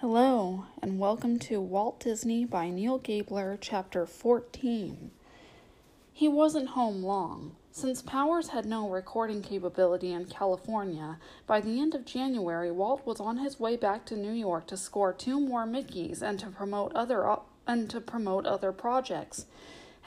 Hello, and welcome to Walt Disney by Neal Gabler, Chapter 14. He wasn't home long. Since Powers had no recording capability in California, by the end of January, Walt was on his way back to New York to score two more Mickeys and to promote other and to promote other projects.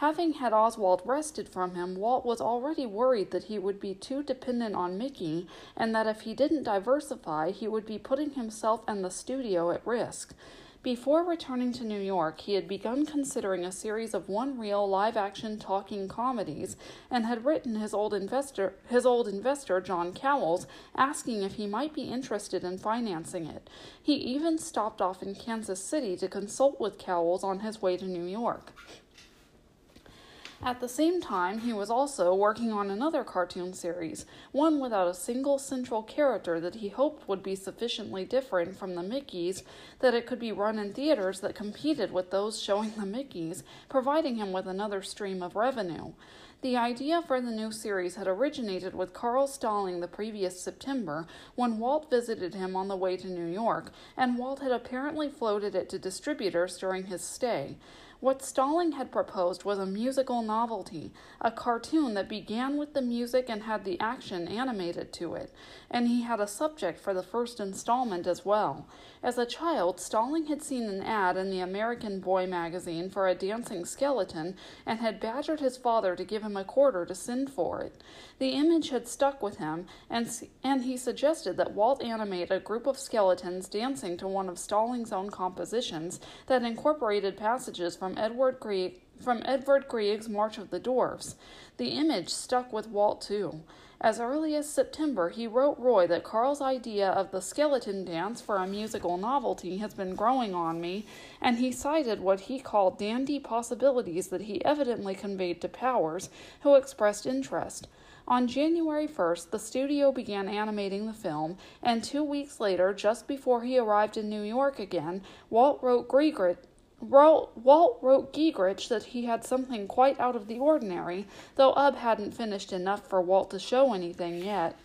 Having had Oswald wrested from him, Walt was already worried that he would be too dependent on Mickey, and that if he didn't diversify, he would be putting himself and the studio at risk. Before returning to New York, he had begun considering a series of one reel live action talking comedies and had written his old investor his old investor John Cowles asking if he might be interested in financing it. He even stopped off in Kansas City to consult with Cowles on his way to New York. At the same time, he was also working on another cartoon series, one without a single central character that he hoped would be sufficiently different from the Mickeys that it could be run in theaters that competed with those showing the Mickeys, providing him with another stream of revenue. The idea for the new series had originated with Carl Stalling the previous September when Walt visited him on the way to New York, and Walt had apparently floated it to distributors during his stay. What Stalling had proposed was a musical novelty, a cartoon that began with the music and had the action animated to it, and he had a subject for the first installment as well. As a child, Stalling had seen an ad in the American Boy magazine for a dancing skeleton and had badgered his father to give him a quarter to send for it. The image had stuck with him, and, and he suggested that Walt animate a group of skeletons dancing to one of Stalling's own compositions that incorporated passages from from Edward Grieg from Edvard Grieg's March of the Dwarfs. The image stuck with Walt too. As early as September, he wrote Roy that Carl's idea of the skeleton dance for a musical novelty has been growing on me, and he cited what he called dandy possibilities that he evidently conveyed to Powers, who expressed interest. On January 1st, the studio began animating the film, and two weeks later, just before he arrived in New York again, Walt wrote Grieg Walt wrote Giegerich that he had something quite out of the ordinary, though Ub hadn't finished enough for Walt to show anything yet.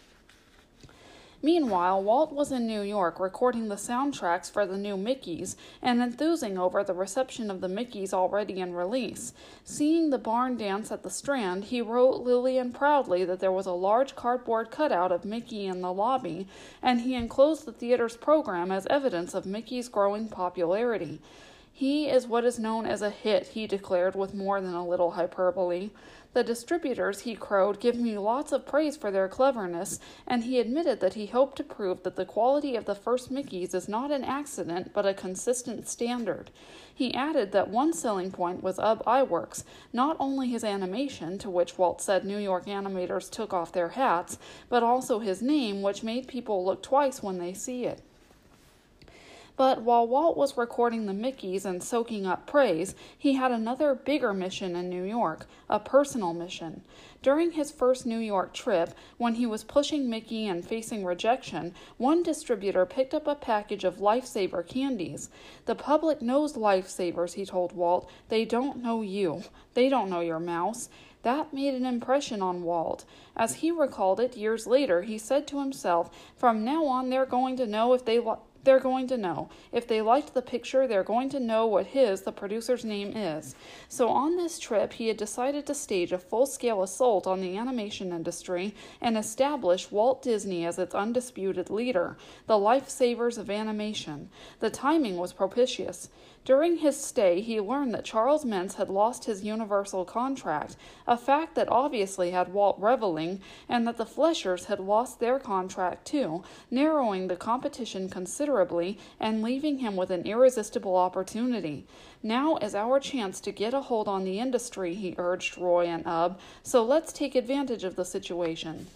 Meanwhile, Walt was in New York recording the soundtracks for the new Mickeys and enthusing over the reception of the Mickeys already in release. Seeing the barn dance at the Strand, he wrote Lillian proudly that there was a large cardboard cutout of Mickey in the lobby, and he enclosed the theater's program as evidence of Mickey's growing popularity. He is what is known as a hit, he declared with more than a little hyperbole. The distributors, he crowed, give me lots of praise for their cleverness, and he admitted that he hoped to prove that the quality of the first Mickeys is not an accident but a consistent standard. He added that one selling point was Ub Iwerks, not only his animation, to which Walt said New York animators took off their hats, but also his name, which made people look twice when they see it. But while Walt was recording the Mickeys and soaking up praise, he had another bigger mission in New York, a personal mission. During his first New York trip, when he was pushing Mickey and facing rejection, one distributor picked up a package of Lifesaver candies. The public knows Lifesavers, he told Walt. They don't know you. They don't know your mouse. That made an impression on Walt. As he recalled it years later, he said to himself, From now on, they're going to know if they they're going to know. If they liked the picture, they're going to know what his, the producer's name, is. So on this trip, he had decided to stage a full scale assault on the animation industry and establish Walt Disney as its undisputed leader, the lifesavers of animation. The timing was propitious. During his stay, he learned that Charles Mintz had lost his Universal contract, a fact that obviously had Walt reveling, and that the Fleischers had lost their contract too, narrowing the competition considerably and leaving him with an irresistible opportunity. Now is our chance to get a hold on the industry, he urged Roy and Ub, so let's take advantage of the situation.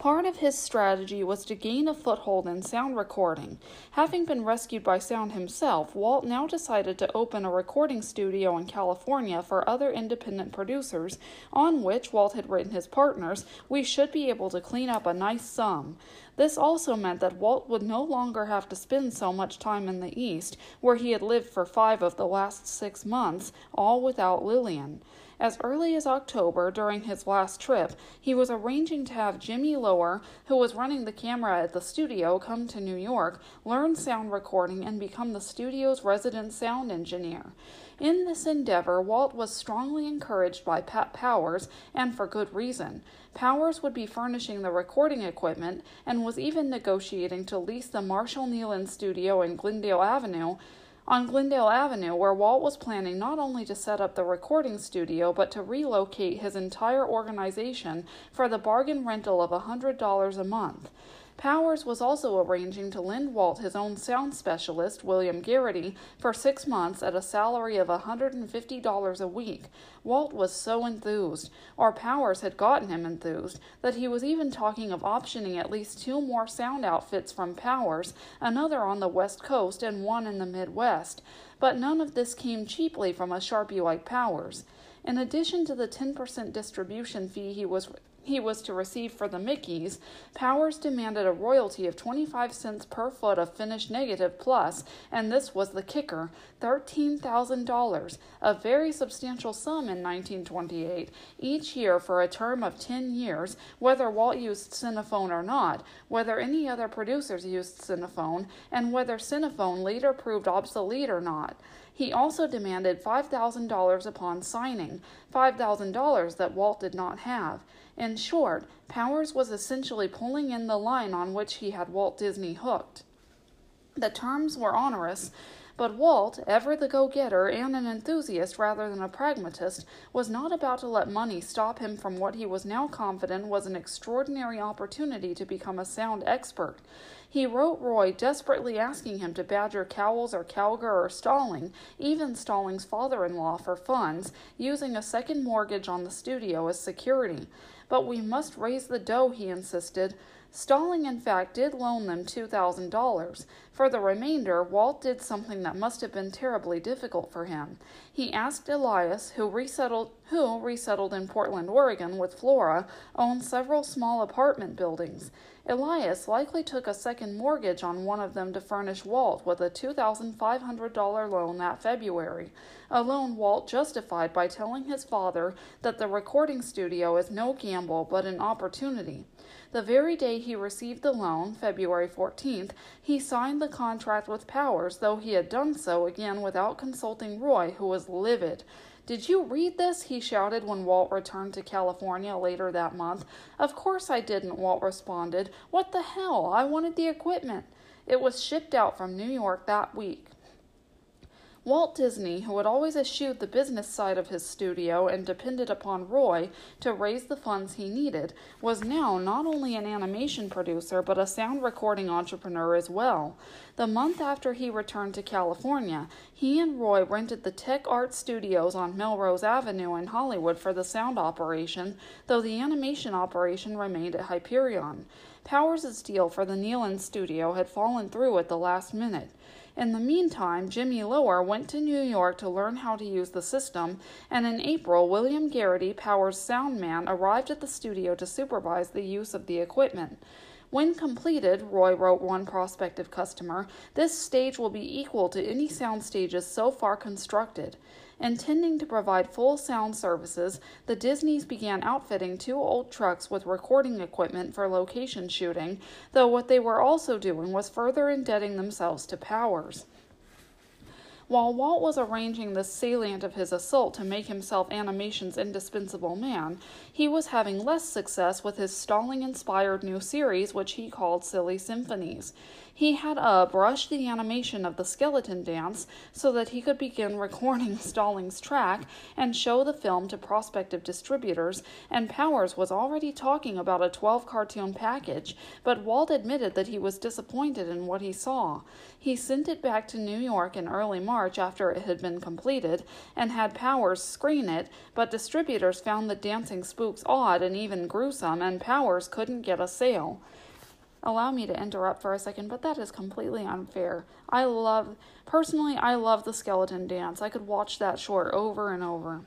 Part of his strategy was to gain a foothold in sound recording. Having been rescued by sound himself, Walt now decided to open a recording studio in California for other independent producers, on which Walt had written his partners, we should be able to clean up a nice sum. This also meant that Walt would no longer have to spend so much time in the East, where he had lived for five of the last six months, all without Lillian. As early as October, during his last trip, he was arranging to have Jimmy Lower, who was running the camera at the studio, come to New York, learn sound recording, and become the studio's resident sound engineer. In this endeavor, Walt was strongly encouraged by Pat Powers, and for good reason. Powers would be furnishing the recording equipment and was even negotiating to lease the Marshall Neilan studio in Glendale Avenue on Glendale Avenue, where Walt was planning not only to set up the recording studio, but to relocate his entire organization for the bargain rental of a $100 a month. Powers was also arranging to lend Walt his own sound specialist, William Garrity, for six months at a salary of $150 a week. Walt was so enthused, or Powers had gotten him enthused, that he was even talking of optioning at least two more sound outfits from Powers, another on the West Coast and one in the Midwest. But none of this came cheaply from a sharpie like Powers. In addition to the 10% distribution fee he was he was to receive for the Mickeys, Powers demanded a royalty of 25 cents per foot of finished negative plus, and this was the kicker $13,000, a very substantial sum in 1928, each year for a term of 10 years, whether Walt used Cinephone or not, whether any other producers used Cinephone, and whether Cinephone later proved obsolete or not. He also demanded $5,000 upon signing, $5,000 that Walt did not have. In short, Powers was essentially pulling in the line on which he had Walt Disney hooked. The terms were onerous, but Walt, ever the go getter and an enthusiast rather than a pragmatist, was not about to let money stop him from what he was now confident was an extraordinary opportunity to become a sound expert. He wrote Roy desperately asking him to badger Cowles or Calgar or Stalling, even Stalling's father in law, for funds, using a second mortgage on the studio as security. But we must raise the dough, he insisted. Stalling, in fact, did loan them $2,000. For the remainder, Walt did something that must have been terribly difficult for him. He asked Elias, who resettled, who, resettled in Portland, Oregon, with Flora, owned several small apartment buildings. Elias likely took a second mortgage on one of them to furnish Walt with a $2,500 loan that February, a loan Walt justified by telling his father that the recording studio is no gamble but an opportunity. The very day he received the loan, February 14th, he signed the contract with Powers, though he had done so again without consulting Roy, who was livid. Did you read this? he shouted when Walt returned to California later that month. Of course I didn't, Walt responded. What the hell? I wanted the equipment. It was shipped out from New York that week. Walt Disney, who had always eschewed the business side of his studio and depended upon Roy to raise the funds he needed, was now not only an animation producer but a sound recording entrepreneur as well. The month after he returned to California, he and Roy rented the Tech Art Studios on Melrose Avenue in Hollywood for the sound operation, though the animation operation remained at Hyperion. Powers' deal for the Neilan studio had fallen through at the last minute. In the meantime, Jimmy Lower went to New York to learn how to use the system, and in April, William Garrity, Power's sound man, arrived at the studio to supervise the use of the equipment. When completed, Roy wrote one prospective customer, this stage will be equal to any sound stages so far constructed. Intending to provide full sound services, the Disneys began outfitting two old trucks with recording equipment for location shooting, though what they were also doing was further indebting themselves to Powers. While Walt was arranging the salient of his assault to make himself animation's indispensable man, he was having less success with his Stalling inspired new series, which he called Silly Symphonies. He had uh, Ub rush the animation of the skeleton dance so that he could begin recording Stalling's track and show the film to prospective distributors, and Powers was already talking about a 12 cartoon package, but Walt admitted that he was disappointed in what he saw. He sent it back to New York in early March after it had been completed and had Powers screen it, but distributors found the dancing spooks odd and even gruesome, and Powers couldn't get a sale. Allow me to interrupt for a second, but that is completely unfair. I love, personally, I love the skeleton dance. I could watch that short over and over.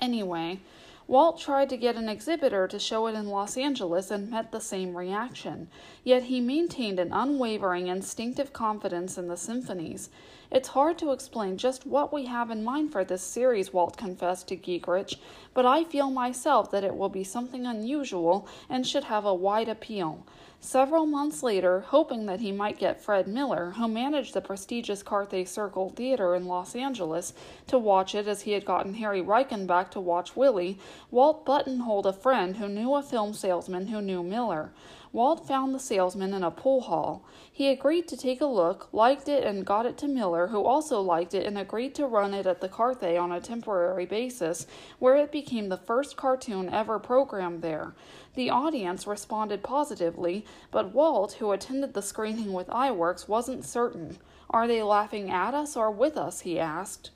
Anyway, Walt tried to get an exhibitor to show it in Los Angeles and met the same reaction, yet he maintained an unwavering, instinctive confidence in the symphonies. It's hard to explain just what we have in mind for this series, Walt confessed to Giegerich, but I feel myself that it will be something unusual and should have a wide appeal. Several months later, hoping that he might get Fred Miller, who managed the prestigious Carthay Circle Theater in Los Angeles, to watch it as he had gotten Harry Reichenbach to watch Willie, Walt buttonholed a friend who knew a film salesman who knew Miller. Walt found the salesman in a pool hall. He agreed to take a look, liked it, and got it to Miller, who also liked it and agreed to run it at the Carthay on a temporary basis, where it became the first cartoon ever programmed there. The audience responded positively, but Walt, who attended the screening with Iwerks, wasn't certain. Are they laughing at us or with us? he asked.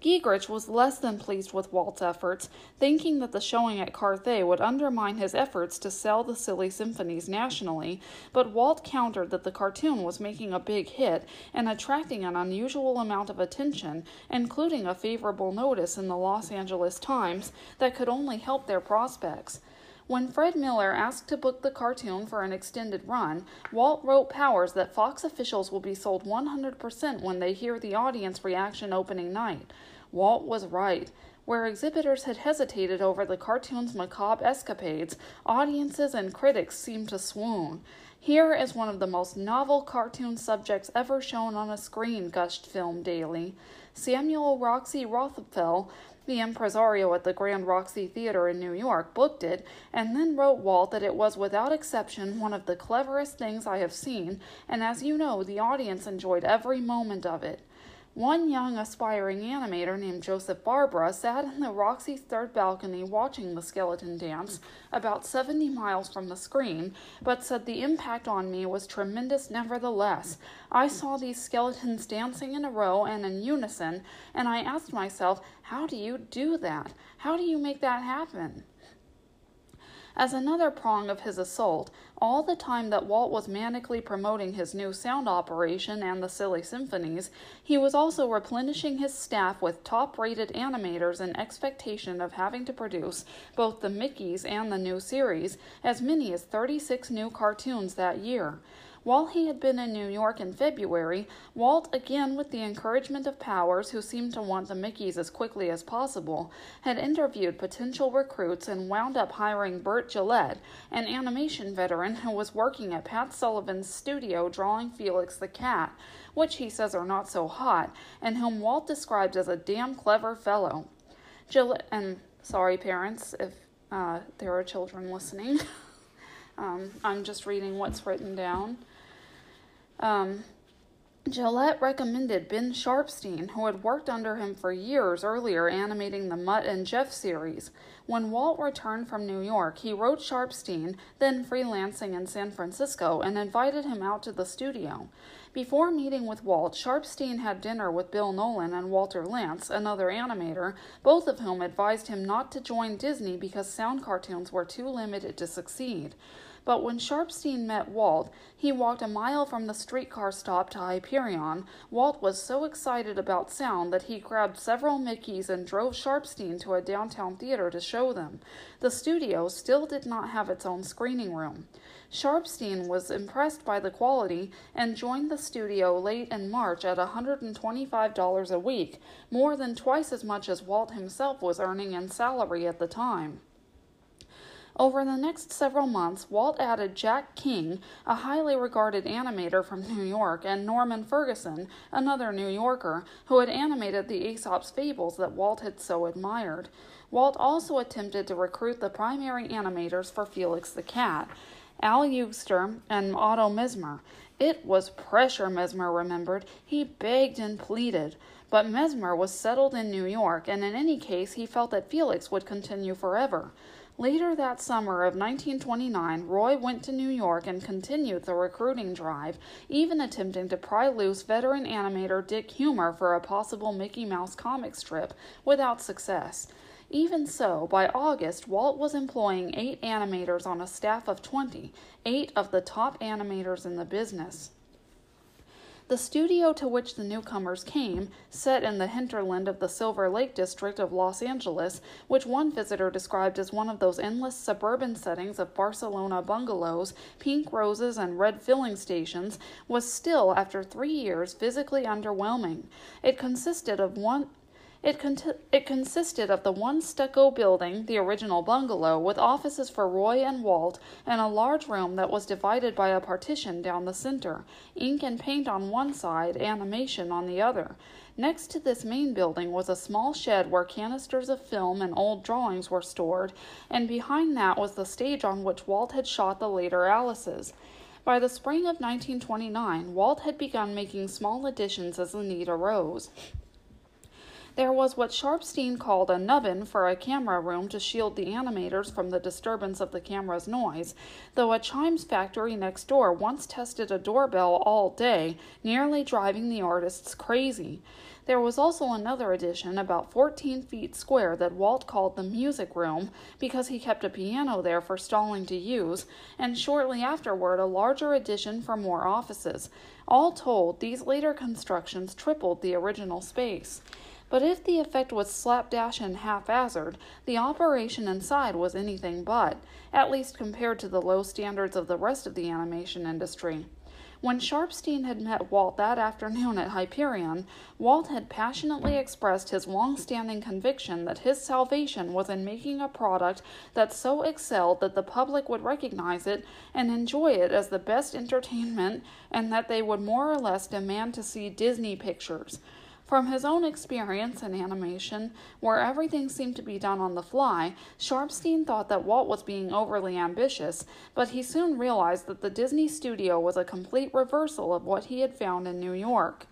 Giegerich was less than pleased with Walt's efforts, thinking that the showing at Carthay would undermine his efforts to sell the silly symphonies nationally, but Walt countered that the cartoon was making a big hit and attracting an unusual amount of attention, including a favorable notice in the Los Angeles Times that could only help their prospects. When Fred Miller asked to book the cartoon for an extended run, Walt wrote Powers that Fox officials will be sold 100% when they hear the audience reaction opening night. Walt was right. Where exhibitors had hesitated over the cartoon's macabre escapades, audiences and critics seemed to swoon. Here is one of the most novel cartoon subjects ever shown on a screen, gushed Film Daily. Samuel Roxy Rothafel the impresario at the Grand Roxy Theater in New York booked it, and then wrote Walt that it was without exception one of the cleverest things I have seen, and as you know, the audience enjoyed every moment of it. One young aspiring animator named Joseph Barbera sat in the Roxy's third balcony watching the skeleton dance, about 70 miles from the screen, but said the impact on me was tremendous nevertheless. I saw these skeletons dancing in a row and in unison, and I asked myself, how do you do that? How do you make that happen? As another prong of his assault, all the time that Walt was manically promoting his new sound operation and the Silly Symphonies, he was also replenishing his staff with top rated animators in expectation of having to produce both the Mickeys and the new series, as many as 36 new cartoons that year. While he had been in New York in February, Walt, again with the encouragement of Powers, who seemed to want the Mickeys as quickly as possible, had interviewed potential recruits and wound up hiring Burt Gillett, an animation veteran who was working at Pat Sullivan's studio drawing Felix the Cat, which he says are not so hot, and whom Walt described as a damn clever fellow. Gillett, and sorry, parents, if uh, there are children listening. um, I'm just reading what's written down. Um, Gillett recommended Ben Sharpsteen, who had worked under him for years earlier animating the Mutt and Jeff series. When Walt returned from New York, he wrote Sharpsteen, then freelancing in San Francisco, and invited him out to the studio. Before meeting with Walt, Sharpsteen had dinner with Bill Nolan and Walter Lantz, another animator, both of whom advised him not to join Disney because sound cartoons were too limited to succeed. But when Sharpsteen met Walt, he walked a mile from the streetcar stop to Hyperion. Walt was so excited about sound that he grabbed several Mickeys and drove Sharpsteen to a downtown theater to show them. The studio still did not have its own screening room. Sharpsteen was impressed by the quality and joined the studio late in March at $125 a week, more than twice as much as Walt himself was earning in salary at the time. Over the next several months, Walt added Jack King, a highly regarded animator from New York, and Norman Ferguson, another New Yorker, who had animated the Aesop's Fables that Walt had so admired. Walt also attempted to recruit the primary animators for Felix the Cat, Al Eugster and Otto Messmer. It was pressure, Messmer remembered. He begged and pleaded. But Messmer was settled in New York, and in any case, he felt that Felix would continue forever. Later that summer of 1929, Roy went to New York and continued the recruiting drive, even attempting to pry loose veteran animator Dick Huemer for a possible Mickey Mouse comic strip, without success. Even so, by August, Walt was employing eight animators on a staff of 20, eight of the top animators in the business. The studio to which the newcomers came, set in the hinterland of the Silver Lake district of Los Angeles, which one visitor described as one of those endless suburban settings of Barcelona bungalows, pink roses, and red filling stations, was still, after three years, physically underwhelming. It consisted of one it, con- it consisted of the one stucco building, the original bungalow, with offices for Roy and Walt, and a large room that was divided by a partition down the center, ink and paint on one side, animation on the other. Next to this main building was a small shed where canisters of film and old drawings were stored, and behind that was the stage on which Walt had shot the later Alices. By the spring of 1929, Walt had begun making small additions as the need arose. There was what Sharpsteen called a nubbin for a camera room to shield the animators from the disturbance of the camera's noise, though a chimes factory next door once tested a doorbell all day, nearly driving the artists crazy. There was also another addition, about 14 feet square, that Walt called the music room because he kept a piano there for Stalling to use, and shortly afterward a larger addition for more offices. All told, these later constructions tripled the original space. But if the effect was slapdash and haphazard, the operation inside was anything but, at least compared to the low standards of the rest of the animation industry. When Sharpsteen had met Walt that afternoon at Hyperion, Walt had passionately expressed his long standing conviction that his salvation was in making a product that so excelled that the public would recognize it and enjoy it as the best entertainment, and that they would more or less demand to see Disney pictures. From his own experience in animation, where everything seemed to be done on the fly, Sharpsteen thought that Walt was being overly ambitious, but he soon realized that the Disney studio was a complete reversal of what he had found in New York.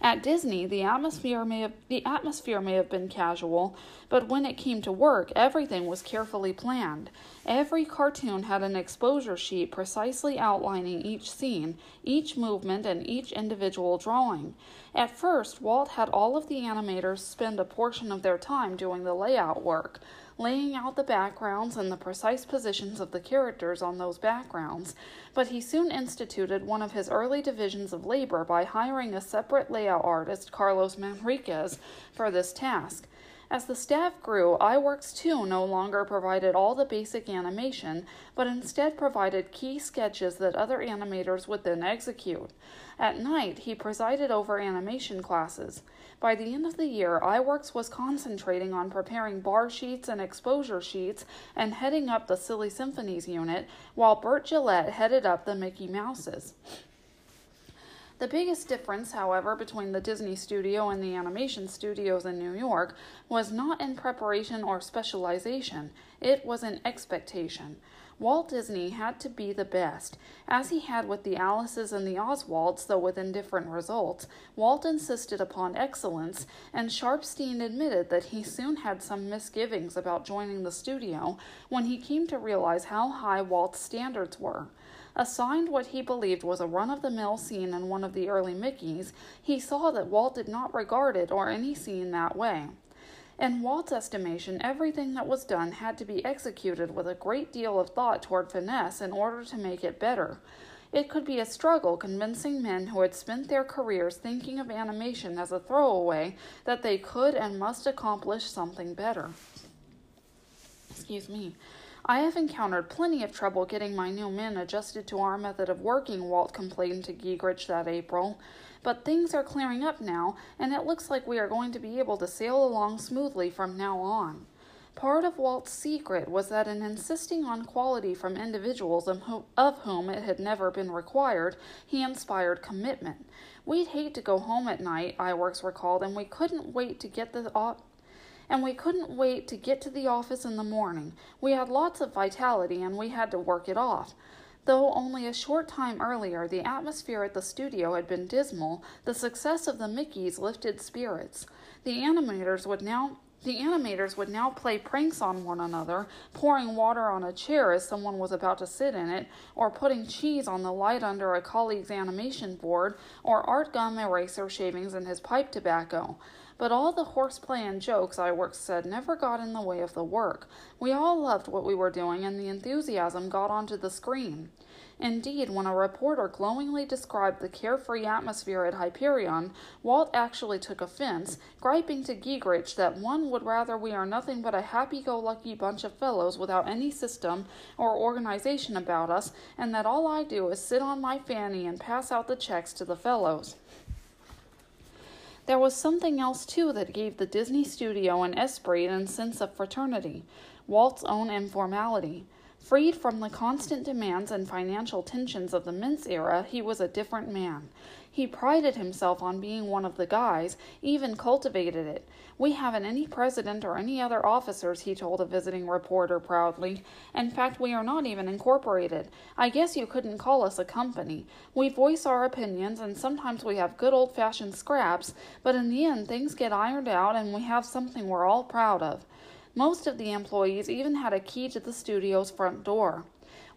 At Disney, the atmosphere may have, the atmosphere may have been casual, but when it came to work, everything was carefully planned. Every cartoon had an exposure sheet precisely outlining each scene, each movement, and each individual drawing. At first, Walt had all of the animators spend a portion of their time doing the layout work laying out the backgrounds and the precise positions of the characters on those backgrounds, but he soon instituted one of his early divisions of labor by hiring a separate layout artist, Carlos Manriquez, for this task. As the staff grew, Iwerks 2 no longer provided all the basic animation, but instead provided key sketches that other animators would then execute. At night, he presided over animation classes. By the end of the year, Iwerks was concentrating on preparing bar sheets and exposure sheets and heading up the Silly Symphonies unit, while Burt Gillett headed up the Mickey Mouses. The biggest difference, however, between the Disney studio and the animation studios in New York was not in preparation or specialization, it was in expectation. Walt Disney had to be the best. As he had with the Alices and the Oswalds, though with indifferent results, Walt insisted upon excellence, and Sharpsteen admitted that he soon had some misgivings about joining the studio when he came to realize how high Walt's standards were. Assigned what he believed was a run of the mill scene in one of the early Mickeys, he saw that Walt did not regard it or any scene that way. In Walt's estimation, everything that was done had to be executed with a great deal of thought toward finesse in order to make it better. It could be a struggle convincing men who had spent their careers thinking of animation as a throwaway that they could and must accomplish something better. Excuse me. I have encountered plenty of trouble getting my new men adjusted to our method of working, Walt complained to Giegerich that April. But things are clearing up now, and it looks like we are going to be able to sail along smoothly from now on. Part of Walt's secret was that in insisting on quality from individuals of whom it had never been required, he inspired commitment. We'd hate to go home at night, Iwerks recalled, and we couldn't wait to get the and we couldn't wait to get to the office in the morning. We had lots of vitality and we had to work it off. Though only a short time earlier the atmosphere at the studio had been dismal, the success of the Mickeys lifted spirits. The animators would now the animators would now play pranks on one another, pouring water on a chair as someone was about to sit in it, or putting cheese on the light under a colleague's animation board, or art gum eraser shavings in his pipe tobacco. But all the horseplay and jokes, Iwerks said, never got in the way of the work. We all loved what we were doing, and the enthusiasm got onto the screen. Indeed, when a reporter glowingly described the carefree atmosphere at Hyperion, Walt actually took offense, griping to Giegerich that one would rather we are nothing but a happy go lucky bunch of fellows without any system or organization about us, and that all I do is sit on my fanny and pass out the checks to the fellows. There was something else, too, that gave the Disney studio an esprit and sense of fraternity Walt's own informality. Freed from the constant demands and financial tensions of the Mintz era, he was a different man. He prided himself on being one of the guys, even cultivated it. We haven't any president or any other officers, he told a visiting reporter proudly. In fact, we are not even incorporated. I guess you couldn't call us a company. We voice our opinions, and sometimes we have good old fashioned scraps, but in the end, things get ironed out, and we have something we're all proud of. Most of the employees even had a key to the studio's front door.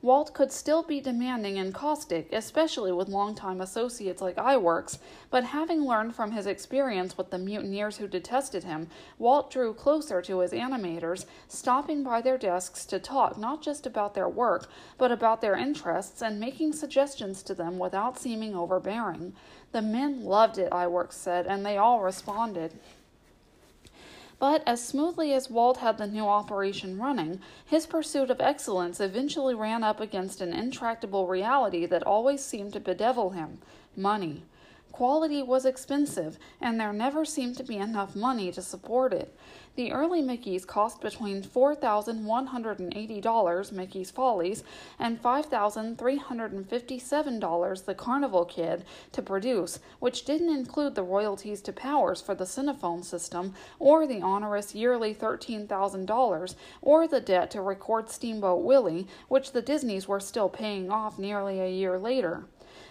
Walt could still be demanding and caustic, especially with longtime associates like Iwerks, but having learned from his experience with the mutineers who detested him, Walt drew closer to his animators, stopping by their desks to talk not just about their work, but about their interests and making suggestions to them without seeming overbearing. The men loved it, Iwerks said, and they all responded. But as smoothly as Walt had the new operation running, his pursuit of excellence eventually ran up against an intractable reality that always seemed to bedevil him money. Quality was expensive, and there never seemed to be enough money to support it. The early Mickeys cost between $4,180 Mickey's Follies and $5,357 The Carnival Kid to produce, which didn't include the royalties to Powers for the Cinephone system, or the onerous yearly $13,000, or the debt to record Steamboat Willie, which the Disneys were still paying off nearly a year later.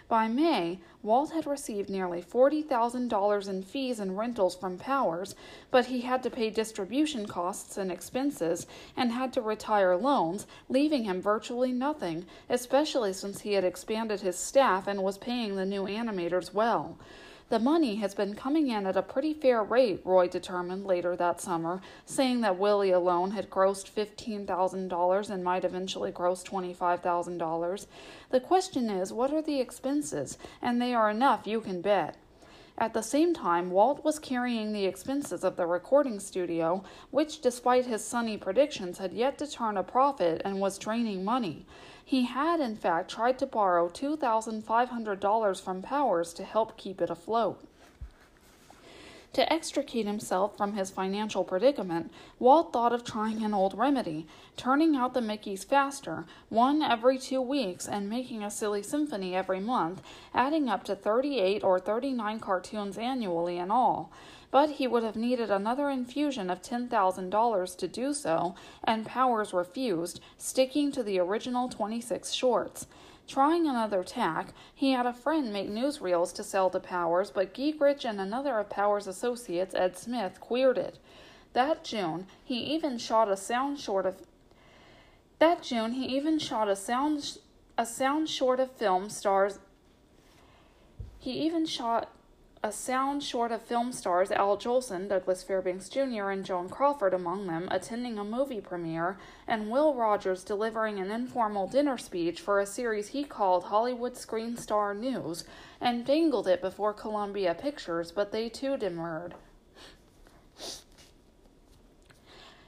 By May, Walt had received nearly $40,000 in fees and rentals from Powers, but he had to pay distribution costs and expenses and had to retire loans, leaving him virtually nothing, especially since he had expanded his staff and was paying the new animators well. The money has been coming in at a pretty fair rate, Roy determined later that summer, saying that Willie alone had grossed $15,000 and might eventually gross $25,000. The question is, what are the expenses? And they are enough, you can bet. At the same time, Walt was carrying the expenses of the recording studio, which, despite his sunny predictions, had yet to turn a profit and was draining money. He had, in fact, tried to borrow $2,500 from Powers to help keep it afloat. To extricate himself from his financial predicament, Walt thought of trying an old remedy, turning out the Mickeys faster, one every two weeks, and making a silly symphony every month, adding up to 38 or 39 cartoons annually in all but he would have needed another infusion of $10,000 to do so, and Powers refused, sticking to the original 26 shorts. Trying another tack, he had a friend make newsreels to sell to Powers, but Giegerich and another of Powers' associates, Ed Smith, queered it. That June, he even shot a sound short of that June, he even shot a sound a sound short of film stars. He even shot a sound short of film stars Al Jolson, Douglas Fairbanks Jr., and Joan Crawford among them attending a movie premiere, and Will Rogers delivering an informal dinner speech for a series he called Hollywood Screen Star News, and dangled it before Columbia Pictures, but they too demurred.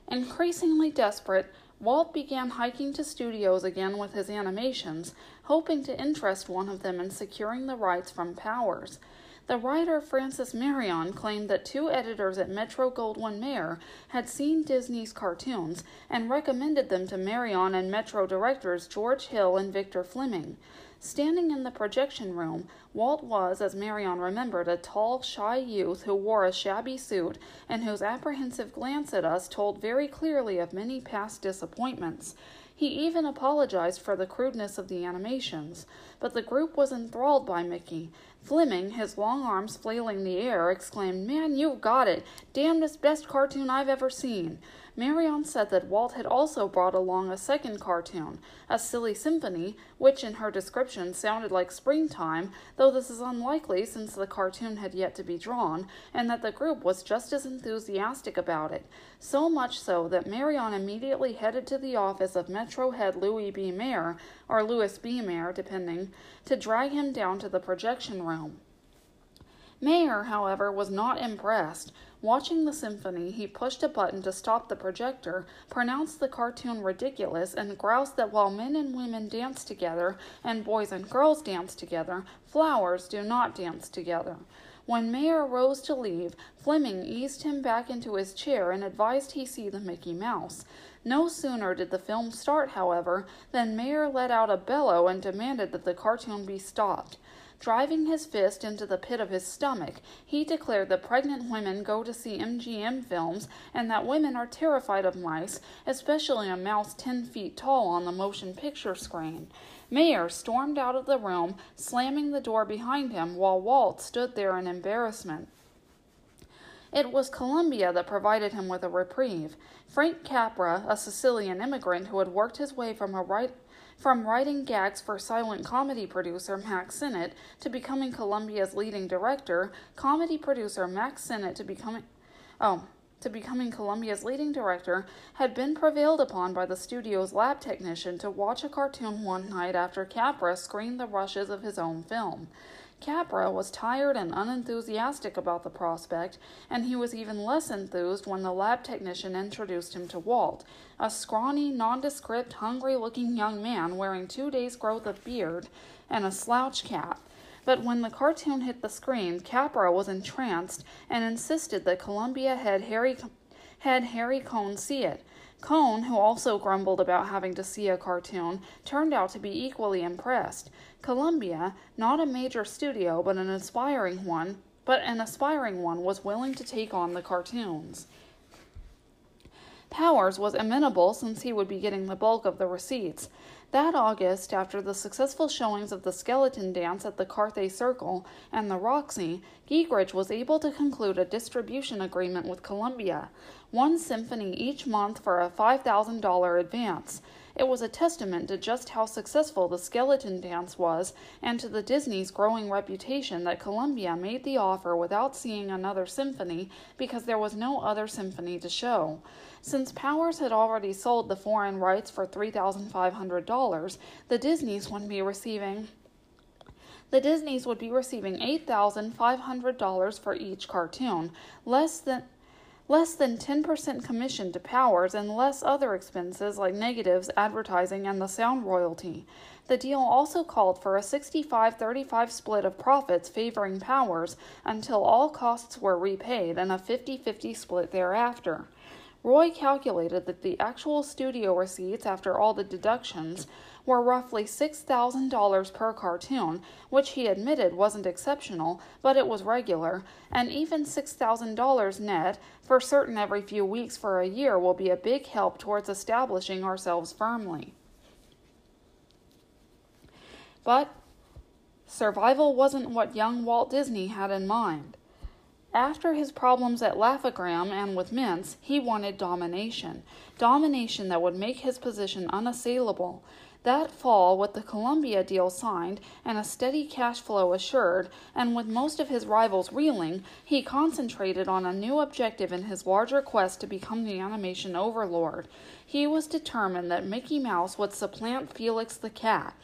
Increasingly desperate, Walt began hiking to studios again with his animations, hoping to interest one of them in securing the rights from Powers. The writer Frances Marion claimed that two editors at Metro Goldwyn Mayer had seen Disney's cartoons and recommended them to Marion and Metro directors George Hill and Victor Fleming. Standing in the projection room, Walt was, as Marion remembered, a tall, shy youth who wore a shabby suit and whose apprehensive glance at us told very clearly of many past disappointments. He even apologized for the crudeness of the animations, but the group was enthralled by Mickey. Fleming, his long arms flailing the air, exclaimed, Man, you've got it! Damnedest best cartoon I've ever seen! Marion said that Walt had also brought along a second cartoon, a silly symphony, which in her description sounded like springtime, though this is unlikely since the cartoon had yet to be drawn, and that the group was just as enthusiastic about it, so much so that Marion immediately headed to the office of Metro head Louis B. Mayer, or Louis B. Mayer, depending, to drag him down to the projection room. Mayer, however, was not impressed. Watching the symphony, he pushed a button to stop the projector, pronounced the cartoon ridiculous, and groused that while men and women dance together and boys and girls dance together, flowers do not dance together. When Mayer rose to leave, Fleming eased him back into his chair and advised he see the Mickey Mouse. No sooner did the film start, however, than Mayer let out a bellow and demanded that the cartoon be stopped. Driving his fist into the pit of his stomach, he declared that pregnant women go to see MGM films and that women are terrified of mice, especially a mouse 10 feet tall on the motion picture screen. Mayer stormed out of the room, slamming the door behind him, while Walt stood there in embarrassment. It was Columbia that provided him with a reprieve. Frank Capra, a Sicilian immigrant who had worked his way from a right from writing gags for silent comedy producer Mack Sennett to becoming Columbia's leading director, comedy producer Mack Sennett to becoming oh, to becoming Columbia's leading director had been prevailed upon by the studio's lab technician to watch a cartoon one night after Capra screened the rushes of his own film. Capra was tired and unenthusiastic about the prospect, and he was even less enthused when the lab technician introduced him to Walt, a scrawny, nondescript, hungry looking young man wearing two days' growth of beard and a slouch cap. But when the cartoon hit the screen, Capra was entranced and insisted that Columbia head Harry, head Harry Cohn see it. Cohn, who also grumbled about having to see a cartoon, turned out to be equally impressed. Columbia, not a major studio but an aspiring one, but an aspiring one was willing to take on the cartoons. Powers was amenable since he would be getting the bulk of the receipts. That August, after the successful showings of the skeleton dance at the Carthay Circle and the Roxy, Giegerich was able to conclude a distribution agreement with Columbia, one symphony each month for a $5,000 advance. It was a testament to just how successful the skeleton dance was and to the Disney's growing reputation that Columbia made the offer without seeing another symphony because there was no other symphony to show. Since Powers had already sold the foreign rights for $3,500, the Disneys would be receiving the Disneys would be receiving $8,500 for each cartoon, less than less than 10% commission to Powers and less other expenses like negatives, advertising, and the sound royalty. The deal also called for a 65 35 split of profits favoring Powers until all costs were repaid and a 50 50 split thereafter. Roy calculated that the actual studio receipts after all the deductions were roughly $6,000 per cartoon, which he admitted wasn't exceptional, but it was regular, and even $6,000 net for certain every few weeks for a year will be a big help towards establishing ourselves firmly. But survival wasn't what young Walt Disney had in mind. After his problems at Laugh-O-Gram and with Mintz, he wanted domination. Domination that would make his position unassailable. That fall, with the Columbia deal signed and a steady cash flow assured, and with most of his rivals reeling, he concentrated on a new objective in his larger quest to become the animation overlord. He was determined that Mickey Mouse would supplant Felix the cat.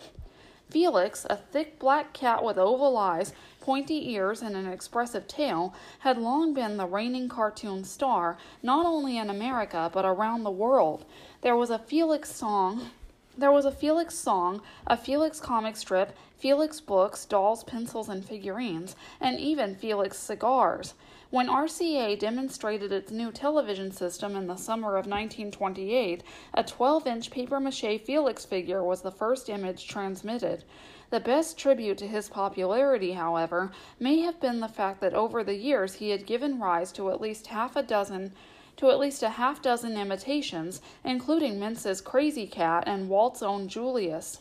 Felix, a thick black cat with oval eyes, pointy ears, and an expressive tail, had long been the reigning cartoon star, not only in America but around the world. There was a Felix song. There was a Felix song, a Felix comic strip, Felix books, dolls, pencils, and figurines, and even Felix cigars. When RCA demonstrated its new television system in the summer of 1928, a 12 inch papier mache Felix figure was the first image transmitted. The best tribute to his popularity, however, may have been the fact that over the years he had given rise to at least half a dozen to at least a half dozen imitations, including Mintz's Krazy Kat and Walt's own Julius.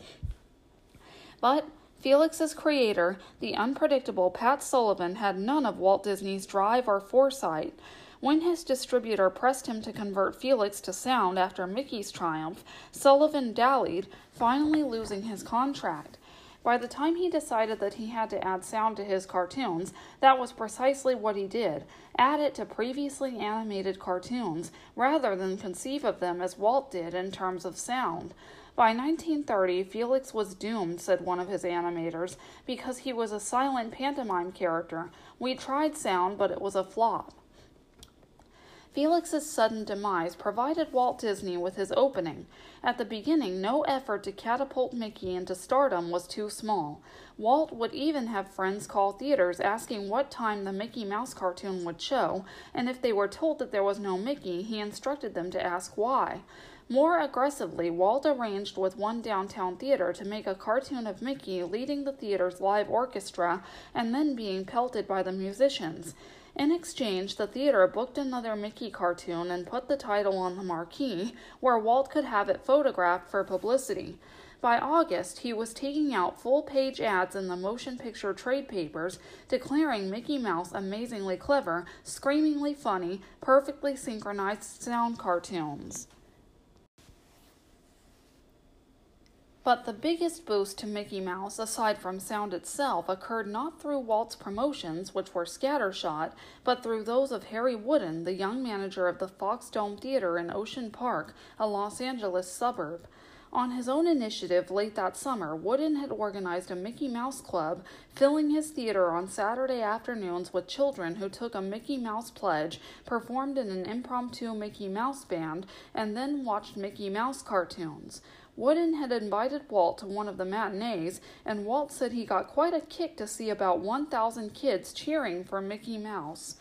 But Felix's creator, the unpredictable Pat Sullivan, had none of Walt Disney's drive or foresight. When his distributor pressed him to convert Felix to sound after Mickey's triumph, Sullivan dallied, finally losing his contract. By the time he decided that he had to add sound to his cartoons, that was precisely what he did add it to previously animated cartoons, rather than conceive of them as Walt did in terms of sound. By 1930, Felix was doomed, said one of his animators, because he was a silent pantomime character. We tried sound, but it was a flop. Felix's sudden demise provided Walt Disney with his opening. At the beginning, no effort to catapult Mickey into stardom was too small. Walt would even have friends call theaters asking what time the Mickey Mouse cartoon would show, and if they were told that there was no Mickey, he instructed them to ask why. More aggressively, Walt arranged with one downtown theater to make a cartoon of Mickey leading the theater's live orchestra and then being pelted by the musicians. In exchange, the theater booked another Mickey cartoon and put the title on the marquee, where Walt could have it photographed for publicity. By August, he was taking out full page ads in the motion picture trade papers, declaring Mickey Mouse amazingly clever, screamingly funny, perfectly synchronized sound cartoons. But the biggest boost to Mickey Mouse, aside from sound itself, occurred not through Walt's promotions, which were scattershot, but through those of Harry Woodin, the young manager of the Fox Dome Theater in Ocean Park, a Los Angeles suburb. On his own initiative, late that summer, Woodin had organized a Mickey Mouse Club, filling his theater on Saturday afternoons with children who took a Mickey Mouse pledge, performed in an impromptu Mickey Mouse band, and then watched Mickey Mouse cartoons. Woodin had invited Walt to one of the matinees, and Walt said he got quite a kick to see about 1,000 kids cheering for Mickey Mouse.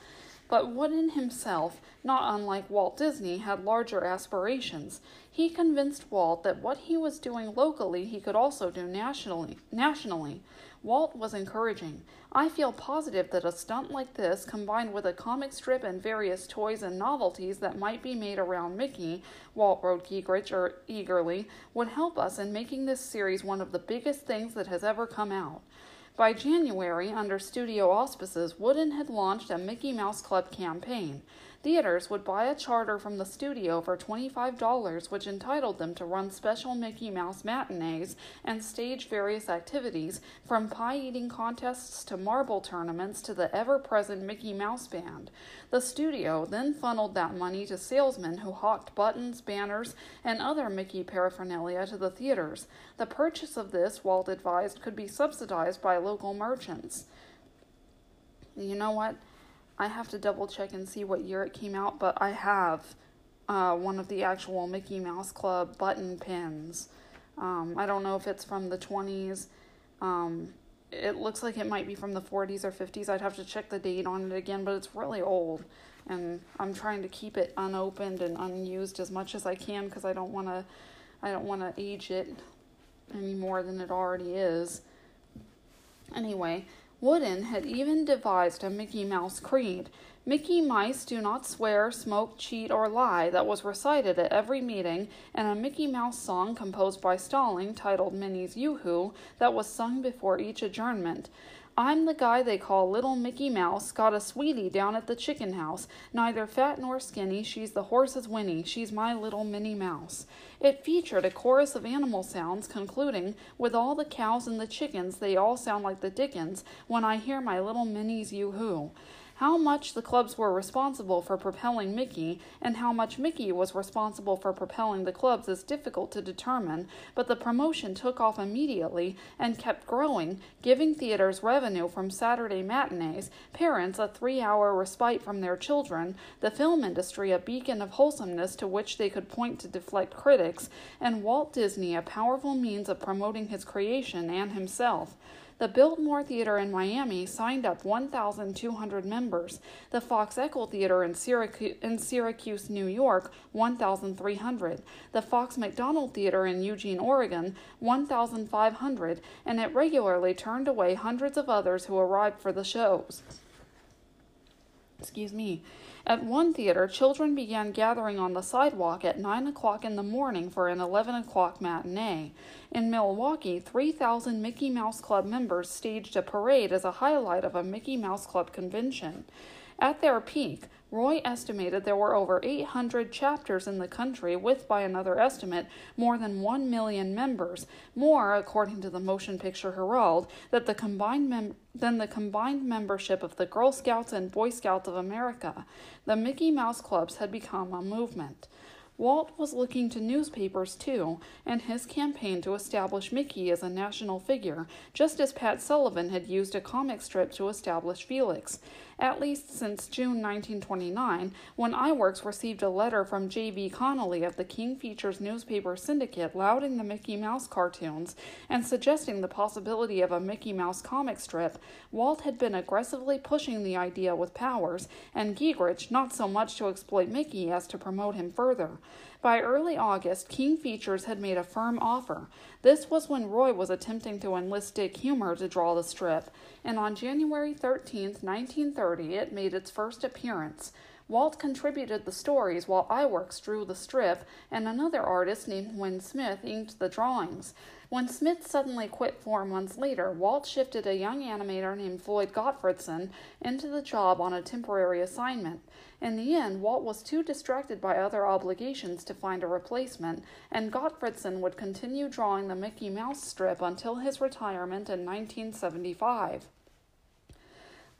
But Woodin himself, not unlike Walt Disney, had larger aspirations. He convinced Walt that what he was doing locally he could also do nationally. nationally. Walt was encouraging. I feel positive that a stunt like this, combined with a comic strip and various toys and novelties that might be made around Mickey, Walt wrote Giegerich er, eagerly, would help us in making this series one of the biggest things that has ever come out. By January, under studio auspices, Woodin had launched a Mickey Mouse Club campaign. Theaters would buy a charter from the studio for $25, which entitled them to run special Mickey Mouse matinees and stage various activities, from pie eating contests to marble tournaments to the ever present Mickey Mouse Band. The studio then funneled that money to salesmen who hawked buttons, banners, and other Mickey paraphernalia to the theaters. The purchase of this, Walt advised, could be subsidized by local merchants. You know what? I have to double check and see what year it came out, but I have uh, one of the actual Mickey Mouse Club button pins. Um, I don't know if it's from the 20s. Um, it looks like it might be from the 40s or 50s. I'd have to check the date on it again, but it's really old. And I'm trying to keep it unopened and unused as much as I can because I don't want to I don't want to age it any more than it already is. Anyway, Woodin had even devised a Mickey Mouse creed. Mickey mice do not swear, smoke, cheat, or lie that was recited at every meeting, and a Mickey Mouse song composed by Stalling titled Minnie's Yoo-Hoo that was sung before each adjournment. I'm the guy they call Little Mickey Mouse, got a sweetie down at the chicken house. Neither fat nor skinny, she's the horse's whinny, she's my little Minnie Mouse. It featured a chorus of animal sounds concluding, With all the cows and the chickens, they all sound like the dickens when I hear my little Minnie's yoo-hoo. How much the clubs were responsible for propelling Mickey and how much Mickey was responsible for propelling the clubs is difficult to determine, but the promotion took off immediately and kept growing, giving theaters revenue from Saturday matinees, parents a three hour respite from their children, the film industry a beacon of wholesomeness to which they could point to deflect critics, and Walt Disney a powerful means of promoting his creation and himself. The Biltmore Theater in Miami signed up 1,200 members. The Fox Echo Theater in Syracuse, in Syracuse, New York, 1,300. The Fox McDonald Theater in Eugene, Oregon, 1,500, and it regularly turned away hundreds of others who arrived for the shows. Excuse me. At one theater, children began gathering on the sidewalk at 9 o'clock in the morning for an 11 o'clock matinee. In Milwaukee, 3,000 Mickey Mouse Club members staged a parade as a highlight of a Mickey Mouse Club convention. At their peak, Roy estimated there were over 800 chapters in the country, with, by another estimate, more than 1 million members, more, according to the Motion Picture Herald, that the combined mem- than the combined membership of the Girl Scouts and Boy Scouts of America. The Mickey Mouse Clubs had become a movement. Walt was looking to newspapers too, and his campaign to establish Mickey as a national figure, just as Pat Sullivan had used a comic strip to establish Felix at least since June 1929, when Iwerks received a letter from J.B. Connolly of the King Features newspaper syndicate lauding the Mickey Mouse cartoons and suggesting the possibility of a Mickey Mouse comic strip, Walt had been aggressively pushing the idea with Powers, and Giegerich not so much to exploit Mickey as to promote him further. By early August, King Features had made a firm offer. This was when Roy was attempting to enlist Dick Huemer to draw the strip, and on January 13, 1930, it made its first appearance. Walt contributed the stories while Iwerks drew the strip, and another artist named Win Smith inked the drawings. When Smith suddenly quit four months later, Walt shifted a young animator named Floyd Gottfredson into the job on a temporary assignment. In the end, Walt was too distracted by other obligations to find a replacement, and Gottfredson would continue drawing the Mickey Mouse strip until his retirement in 1975.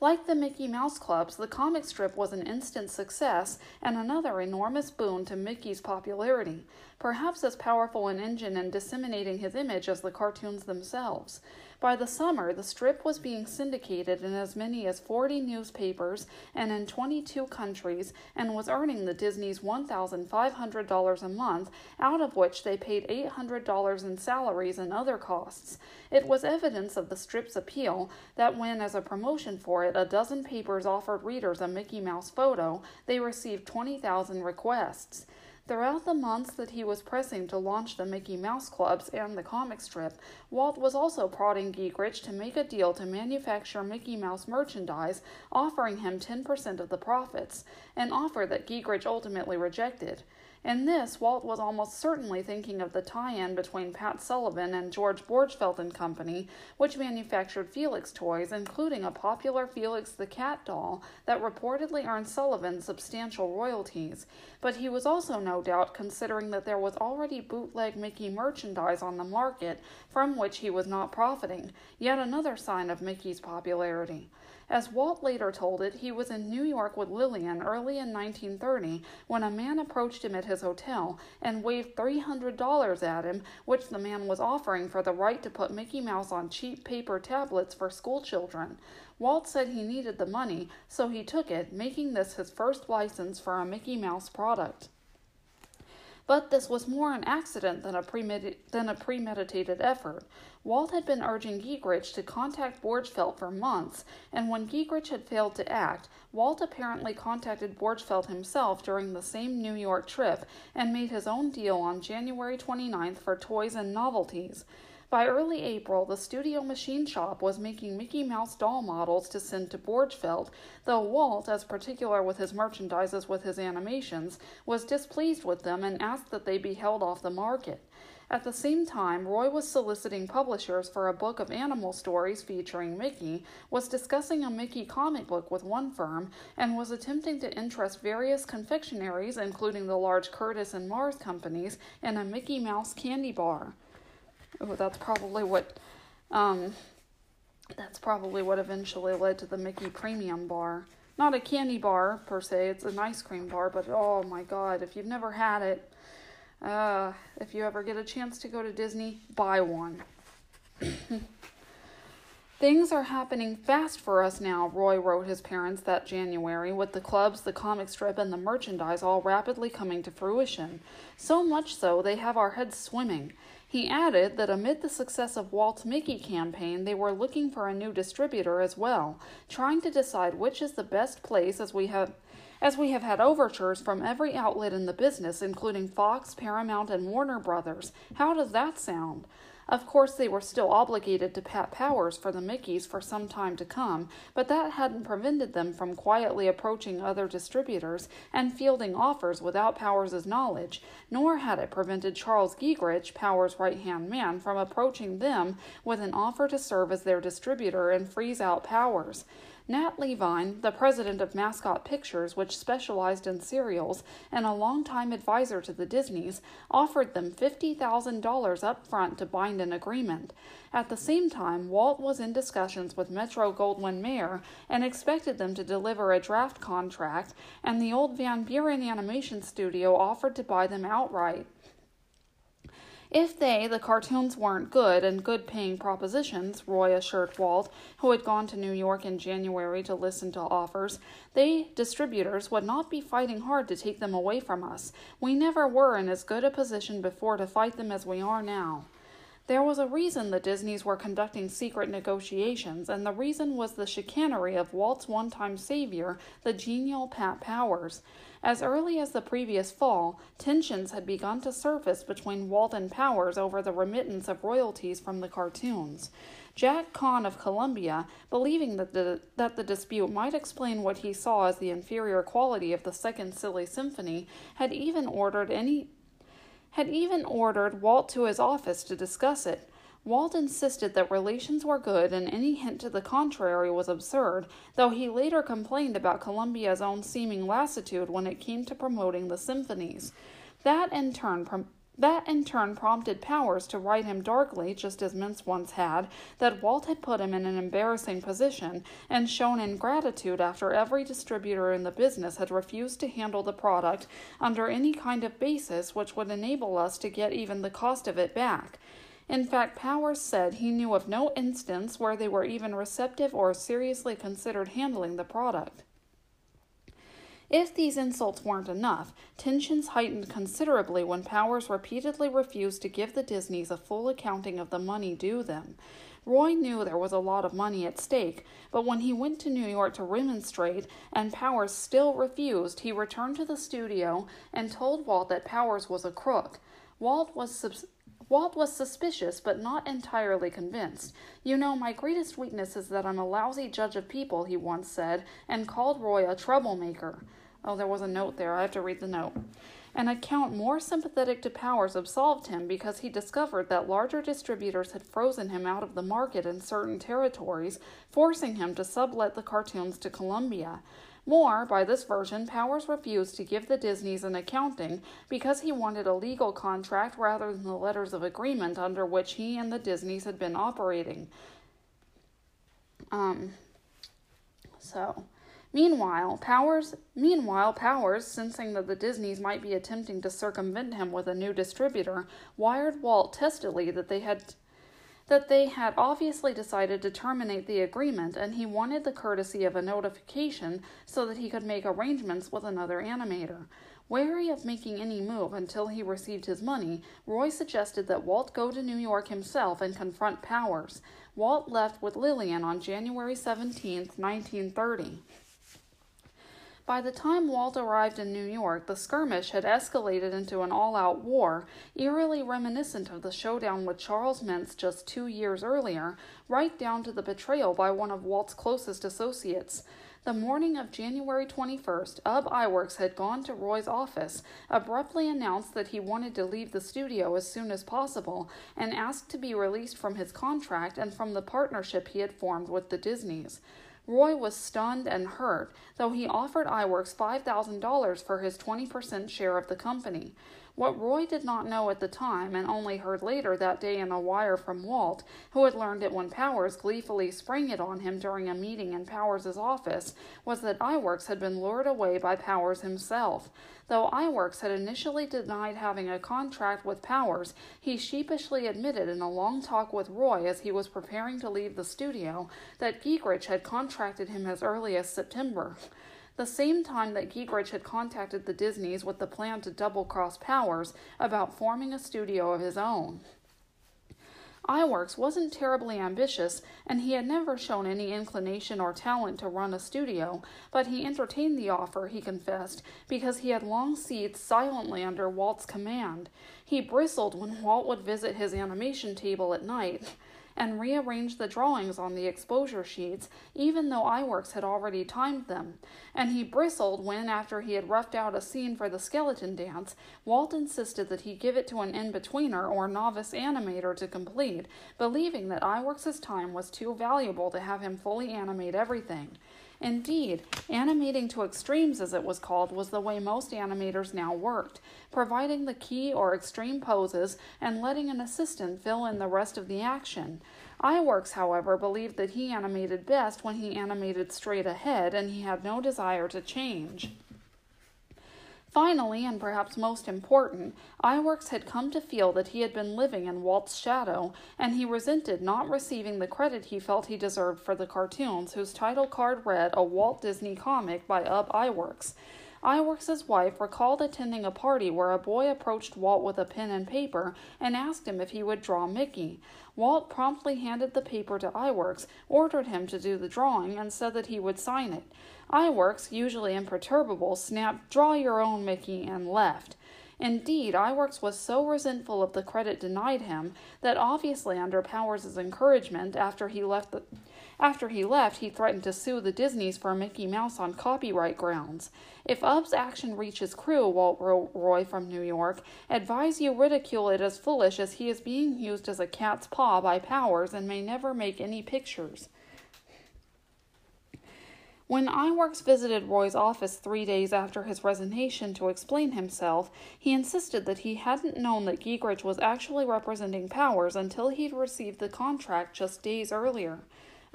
Like the Mickey Mouse Clubs, the comic strip was an instant success and another enormous boon to Mickey's popularity, perhaps as powerful an engine in disseminating his image as the cartoons themselves. By the summer, the strip was being syndicated in as many as 40 newspapers and in 22 countries and was earning the Disney's $1,500 a month, out of which they paid $800 in salaries and other costs. It was evidence of the strip's appeal that when, as a promotion for it, a dozen papers offered readers a Mickey Mouse photo, they received 20,000 requests. Throughout the months that he was pressing to launch the Mickey Mouse Clubs and the comic strip, Walt was also prodding Giegerich to make a deal to manufacture Mickey Mouse merchandise, offering him 10% of the profits, an offer that Giegerich ultimately rejected. In this, Walt was almost certainly thinking of the tie-in between Pat Sullivan and George Borgfeldt and Company, which manufactured Felix toys, including a popular Felix the Cat doll that reportedly earned Sullivan substantial royalties. But he was also no doubt considering that there was already bootleg Mickey merchandise on the market from which he was not profiting, yet another sign of Mickey's popularity. As Walt later told it, he was in New York with Lillian early in 1930 when a man approached him at his hotel and waved $300 at him, which the man was offering for the right to put Mickey Mouse on cheap paper tablets for schoolchildren. Walt said he needed the money, so he took it, making this his first license for a Mickey Mouse product. But this was more an accident than a premeditated effort. Walt had been urging Giegerich to contact Borgfeldt for months, and when Giegerich had failed to act, Walt apparently contacted Borgfeldt himself during the same New York trip and made his own deal on January 29th for toys and novelties. By early April, the Studio Machine Shop was making Mickey Mouse doll models to send to Borgfeldt, though Walt, as particular with his merchandise as with his animations, was displeased with them and asked that they be held off the market. At the same time, Roy was soliciting publishers for a book of animal stories featuring Mickey, was discussing a Mickey comic book with one firm, and was attempting to interest various confectionaries, including the large Curtis and Mars companies, in a Mickey Mouse candy bar. Oh, that's probably what um, that's probably what eventually led to the Mickey Premium Bar. Not a candy bar per se, it's an ice cream bar, but oh my god, if you've never had it, uh, if you ever get a chance to go to Disney, buy one. Things are happening fast for us now, Roy wrote his parents that January, with the clubs, the comic strip, and the merchandise all rapidly coming to fruition. So much so, they have our heads swimming. He added that amid the success of Walt's Mickey campaign, they were looking for a new distributor as well, trying to decide which is the best place as we have as we have had overtures from every outlet in the business, including Fox, Paramount, and Warner Brothers. How does that sound? Of course, they were still obligated to Pat Powers for the Mickeys for some time to come, but that hadn't prevented them from quietly approaching other distributors and fielding offers without Powers' knowledge, nor had it prevented Charles Giegerich, Powers' right hand man, from approaching them with an offer to serve as their distributor and freeze out Powers. Nat Levine, the president of Mascot Pictures, which specialized in serials and a longtime advisor to the Disneys, offered them $50,000 up front to bind an agreement. At the same time, Walt was in discussions with Metro Goldwyn Mayer and expected them to deliver a draft contract, and the old Van Buren Animation Studio offered to buy them outright. If they, the cartoons, weren't good and good paying propositions, Roy assured Walt, who had gone to New York in January to listen to offers, they, distributors, would not be fighting hard to take them away from us. We never were in as good a position before to fight them as we are now. There was a reason the Disneys were conducting secret negotiations, and the reason was the chicanery of Walt's one time savior, the genial Pat Powers. As early as the previous fall, tensions had begun to surface between Walt and Powers over the remittance of royalties from the cartoons. Jack Cohn of Columbia, believing that the, that the dispute might explain what he saw as the inferior quality of the Second Silly Symphony, had even ordered any had even ordered Walt to his office to discuss it. Walt insisted that relations were good and any hint to the contrary was absurd, though he later complained about Columbia's own seeming lassitude when it came to promoting the symphonies. That in turn prom- that in turn prompted Powers to write him darkly, just as Mintz once had, that Walt had put him in an embarrassing position and shown ingratitude after every distributor in the business had refused to handle the product under any kind of basis which would enable us to get even the cost of it back. In fact, Powers said he knew of no instance where they were even receptive or seriously considered handling the product. If these insults weren't enough, tensions heightened considerably when Powers repeatedly refused to give the Disneys a full accounting of the money due them. Roy knew there was a lot of money at stake, but when he went to New York to remonstrate and Powers still refused, he returned to the studio and told Walt that Powers was a crook. Walt was subs- Walt was suspicious, but not entirely convinced. You know, my greatest weakness is that I'm a lousy judge of people, he once said, and called Roy a troublemaker. Oh, there was a note there. I have to read the note. An account more sympathetic to Powers absolved him because he discovered that larger distributors had frozen him out of the market in certain territories, forcing him to sublet the cartoons to Columbia. More, by this version, Powers refused to give the Disneys an accounting because he wanted a legal contract rather than the letters of agreement under which he and the Disneys had been operating. Um, so, meanwhile, Powers, meanwhile, Powers, sensing that the Disneys might be attempting to circumvent him with a new distributor, wired Walt testily that they had that they had obviously decided to terminate the agreement and he wanted the courtesy of a notification so that he could make arrangements with another animator. Wary of making any move until he received his money, Roy suggested that Walt go to New York himself and confront Powers. Walt left with Lillian on January 17, 1930. By the time Walt arrived in New York, the skirmish had escalated into an all out war, eerily reminiscent of the showdown with Charles Mintz just two years earlier, right down to the betrayal by one of Walt's closest associates. The morning of January 21st, Ub Iwerks had gone to Roy's office, abruptly announced that he wanted to leave the studio as soon as possible, and asked to be released from his contract and from the partnership he had formed with the Disneys. Roy was stunned and hurt, though he offered Iwerks $5,000 for his 20% share of the company. What Roy did not know at the time, and only heard later that day in a wire from Walt, who had learned it when Powers gleefully sprang it on him during a meeting in Powers' office, was that Iwerks had been lured away by Powers himself. Though Iwerks had initially denied having a contract with Powers, he sheepishly admitted in a long talk with Roy as he was preparing to leave the studio that Giegerich had contracted him as early as September the same time that Giegerich had contacted the Disneys with the plan to double cross Powers about forming a studio of his own. Iwerks wasn't terribly ambitious, and he had never shown any inclination or talent to run a studio, but he entertained the offer, he confessed, because he had long seats silently under Walt's command. He bristled when Walt would visit his animation table at night and rearranged the drawings on the exposure sheets, even though Iwerks had already timed them. And he bristled when, after he had roughed out a scene for the skeleton dance, Walt insisted that he give it to an in betweener or novice animator to complete, believing that Iwerks's time was too valuable to have him fully animate everything. Indeed, animating to extremes, as it was called, was the way most animators now worked, providing the key or extreme poses and letting an assistant fill in the rest of the action. Iwerks, however, believed that he animated best when he animated straight ahead and he had no desire to change. Finally, and perhaps most important, Iwerks had come to feel that he had been living in Walt's shadow, and he resented not receiving the credit he felt he deserved for the cartoons whose title card read A Walt Disney Comic by Ub Iwerks. Iwerks's wife recalled attending a party where a boy approached Walt with a pen and paper and asked him if he would draw Mickey. Walt promptly handed the paper to Iwerks, ordered him to do the drawing, and said that he would sign it. Iwerks, usually imperturbable, snapped, Draw your own, Mickey, and left. Indeed, Iwerks was so resentful of the credit denied him that obviously under Powers's encouragement after he left the after he left, he threatened to sue the Disneys for Mickey Mouse on copyright grounds. If Ub's action reaches crew, Walt Roy from New York, advise you ridicule it as foolish as he is being used as a cat's paw by Powers and may never make any pictures. When Iwerks visited Roy's office three days after his resignation to explain himself, he insisted that he hadn't known that Giegerich was actually representing Powers until he'd received the contract just days earlier.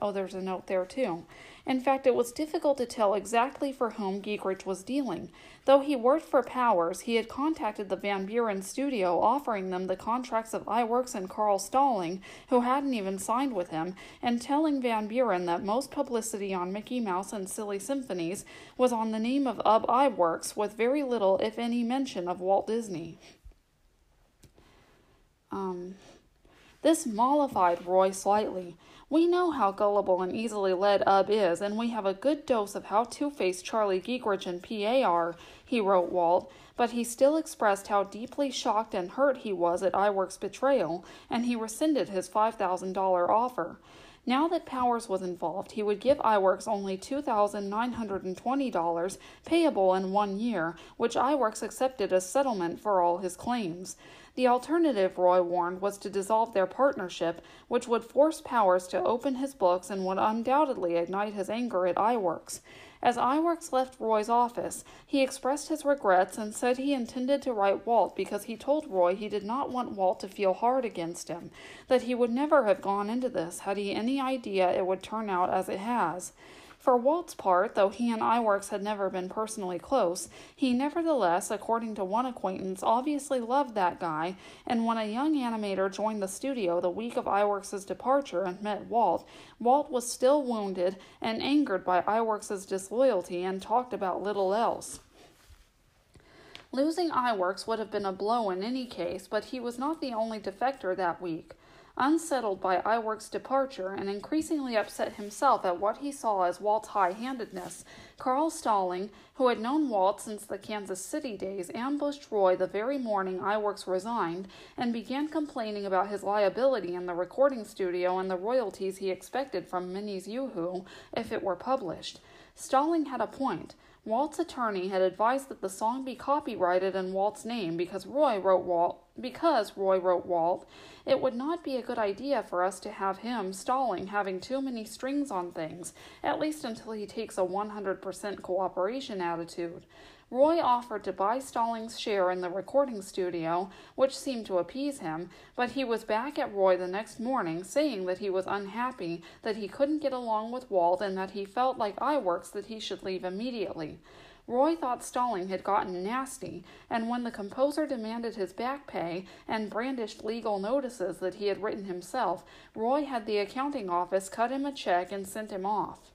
Oh, there's a note there too. In fact, it was difficult to tell exactly for whom Giegerich was dealing. Though he worked for Powers, he had contacted the Van Buren studio offering them the contracts of Iwerks and Carl Stalling, who hadn't even signed with him, and telling Van Buren that most publicity on Mickey Mouse and Silly Symphonies was on the name of Ub Iwerks, with very little, if any, mention of Walt Disney. Um, this mollified Roy slightly. We know how gullible and easily led Ub is, and we have a good dose of how two faced Charlie Giegerich and P.A. are, he wrote Walt, but he still expressed how deeply shocked and hurt he was at Iwerks' betrayal, and he rescinded his $5,000 offer. Now that Powers was involved, he would give Iwerks only $2,920 payable in one year, which Iwerks accepted as settlement for all his claims. The alternative, Roy warned, was to dissolve their partnership, which would force Powers to open his books and would undoubtedly ignite his anger at Iwerks. As Iwerks left Roy's office, he expressed his regrets and said he intended to write Walt because he told Roy he did not want Walt to feel hard against him, that he would never have gone into this had he any idea it would turn out as it has. For Walt's part, though he and Iwerks had never been personally close, he nevertheless, according to one acquaintance, obviously loved that guy, and when a young animator joined the studio the week of Iwerks's departure and met Walt, Walt was still wounded and angered by Iwerks's disloyalty and talked about little else. Losing Iwerks would have been a blow in any case, but he was not the only defector that week. Unsettled by Iwerks' departure and increasingly upset himself at what he saw as Walt's high handedness, Carl Stalling, who had known Walt since the Kansas City days, ambushed Roy the very morning Iwerks resigned and began complaining about his liability in the recording studio and the royalties he expected from Minnie's Yoo-Hoo if it were published. Stalling had a point. Walt's attorney had advised that the song be copyrighted in Walt's name because Roy wrote Walt because Roy wrote Walt, it would not be a good idea for us to have him stalling having too many strings on things, at least until he takes a 100% cooperation attitude. Roy offered to buy Stalling's share in the recording studio, which seemed to appease him, but he was back at Roy the next morning saying that he was unhappy, that he couldn't get along with Walt, and that he felt like Iwerks that he should leave immediately. Roy thought Stalling had gotten nasty, and when the composer demanded his back pay and brandished legal notices that he had written himself, Roy had the accounting office cut him a check and sent him off.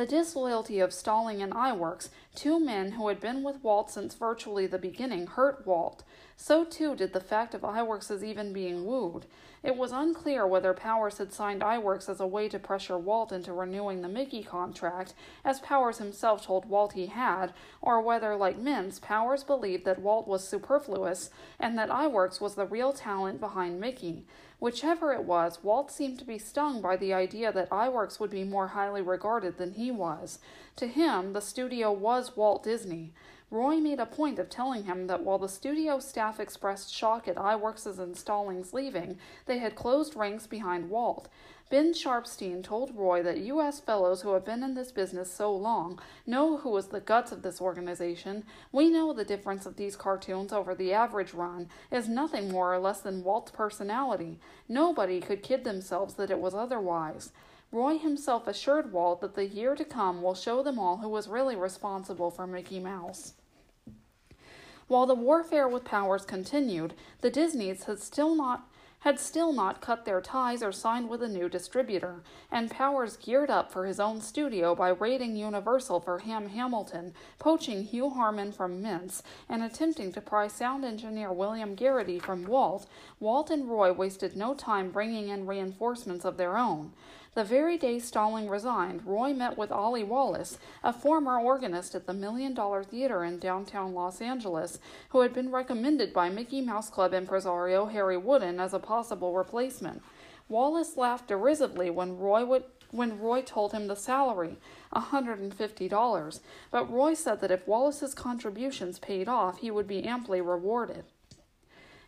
The disloyalty of Stalling and Iwerks, two men who had been with Walt since virtually the beginning, hurt Walt. So too did the fact of Iwerks's even being wooed. It was unclear whether Powers had signed Iwerks as a way to pressure Walt into renewing the Mickey contract, as Powers himself told Walt he had, or whether, like Mintz, Powers believed that Walt was superfluous and that Iwerks was the real talent behind Mickey. Whichever it was, Walt seemed to be stung by the idea that Iwerks would be more highly regarded than he was. To him, the studio was Walt Disney. Roy made a point of telling him that while the studio staff expressed shock at Iwerks' and Stallings leaving, they had closed ranks behind Walt. Ben Sharpsteen told Roy that U.S. fellows who have been in this business so long know who is the guts of this organization. We know the difference of these cartoons over the average run is nothing more or less than Walt's personality. Nobody could kid themselves that it was otherwise. Roy himself assured Walt that the year to come will show them all who was really responsible for Mickey Mouse. While the warfare with Powers continued, the Disneys had still not had still not cut their ties or signed with a new distributor, and Powers geared up for his own studio by raiding Universal for Ham Hamilton, poaching Hugh Harman from Mintz, and attempting to pry sound engineer William Garity from Walt. Walt and Roy wasted no time bringing in reinforcements of their own. The very day Stalling resigned, Roy met with Ollie Wallace, a former organist at the Million Dollar Theater in downtown Los Angeles, who had been recommended by Mickey Mouse Club impresario Harry Woodin as a possible replacement. Wallace laughed derisively when Roy would when Roy told him the salary, $150, but Roy said that if Wallace's contributions paid off, he would be amply rewarded.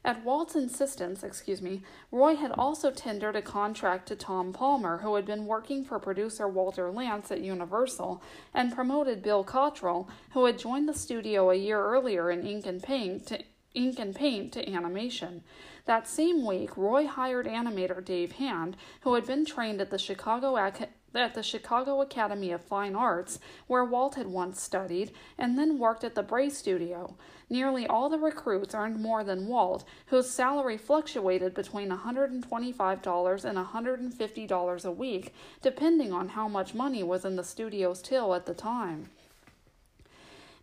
At Walt's insistence, excuse me, Roy had also tendered a contract to Tom Palmer, who had been working for producer Walter Lantz at Universal, and promoted Bill Cottrell, who had joined the studio a year earlier in Ink and Paint to, ink and paint to animation. That same week, Roy hired animator Dave Hand, who had been trained at the Chicago Ac- at the Chicago Academy of Fine Arts, where Walt had once studied, and then worked at the Bray Studio. Nearly all the recruits earned more than Walt, whose salary fluctuated between $125 and $150 a week, depending on how much money was in the studio's till at the time.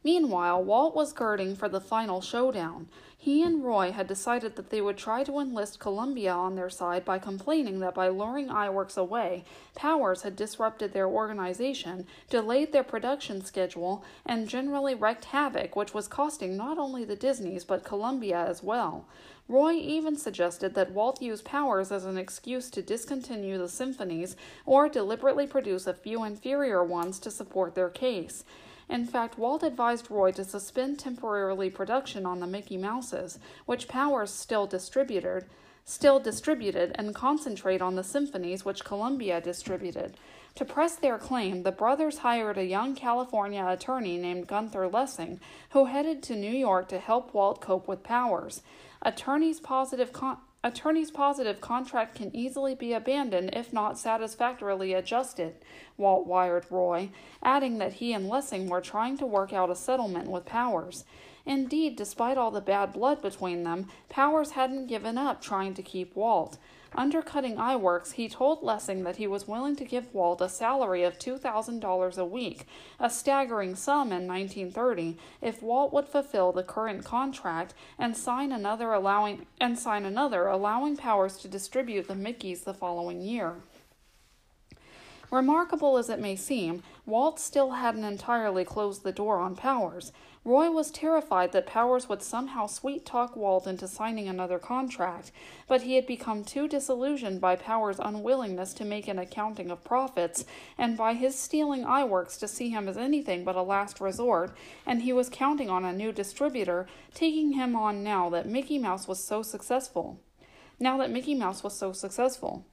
Meanwhile, Walt was girding for the final showdown. He and Roy had decided that they would try to enlist Columbia on their side by complaining that by luring Iwerks away, Powers had disrupted their organization, delayed their production schedule, and generally wreaked havoc, which was costing not only the Disneys but Columbia as well. Roy even suggested that Walt use Powers as an excuse to discontinue the symphonies or deliberately produce a few inferior ones to support their case. In fact, Walt advised Roy to suspend temporarily production on the Mickey Mouses, which Powers still distributed, still distributed, and concentrate on the symphonies which Columbia distributed. To press their claim, the brothers hired a young California attorney named Gunther Lessing, who headed to New York to help Walt cope with Powers. Attorney's positive con- Attorney's positive contract can easily be abandoned if not satisfactorily adjusted, Walt wired Roy, adding that he and Lessing were trying to work out a settlement with Powers. Indeed, despite all the bad blood between them, Powers hadn't given up trying to keep Walt. Undercutting Iwerks, he told Lessing that he was willing to give Walt a salary of $2,000 a week, a staggering sum in 1930, if Walt would fulfill the current contract and sign another allowing and sign another allowing Powers to distribute the Mickeys the following year. Remarkable as it may seem, Walt still hadn't entirely closed the door on Powers. Roy was terrified that Powers would somehow sweet talk Walt into signing another contract, but he had become too disillusioned by Powers' unwillingness to make an accounting of profits, and by his stealing Iwerks to see him as anything but a last resort, and he was counting on a new distributor, taking him on now that Mickey Mouse was so successful. Now that Mickey Mouse was so successful.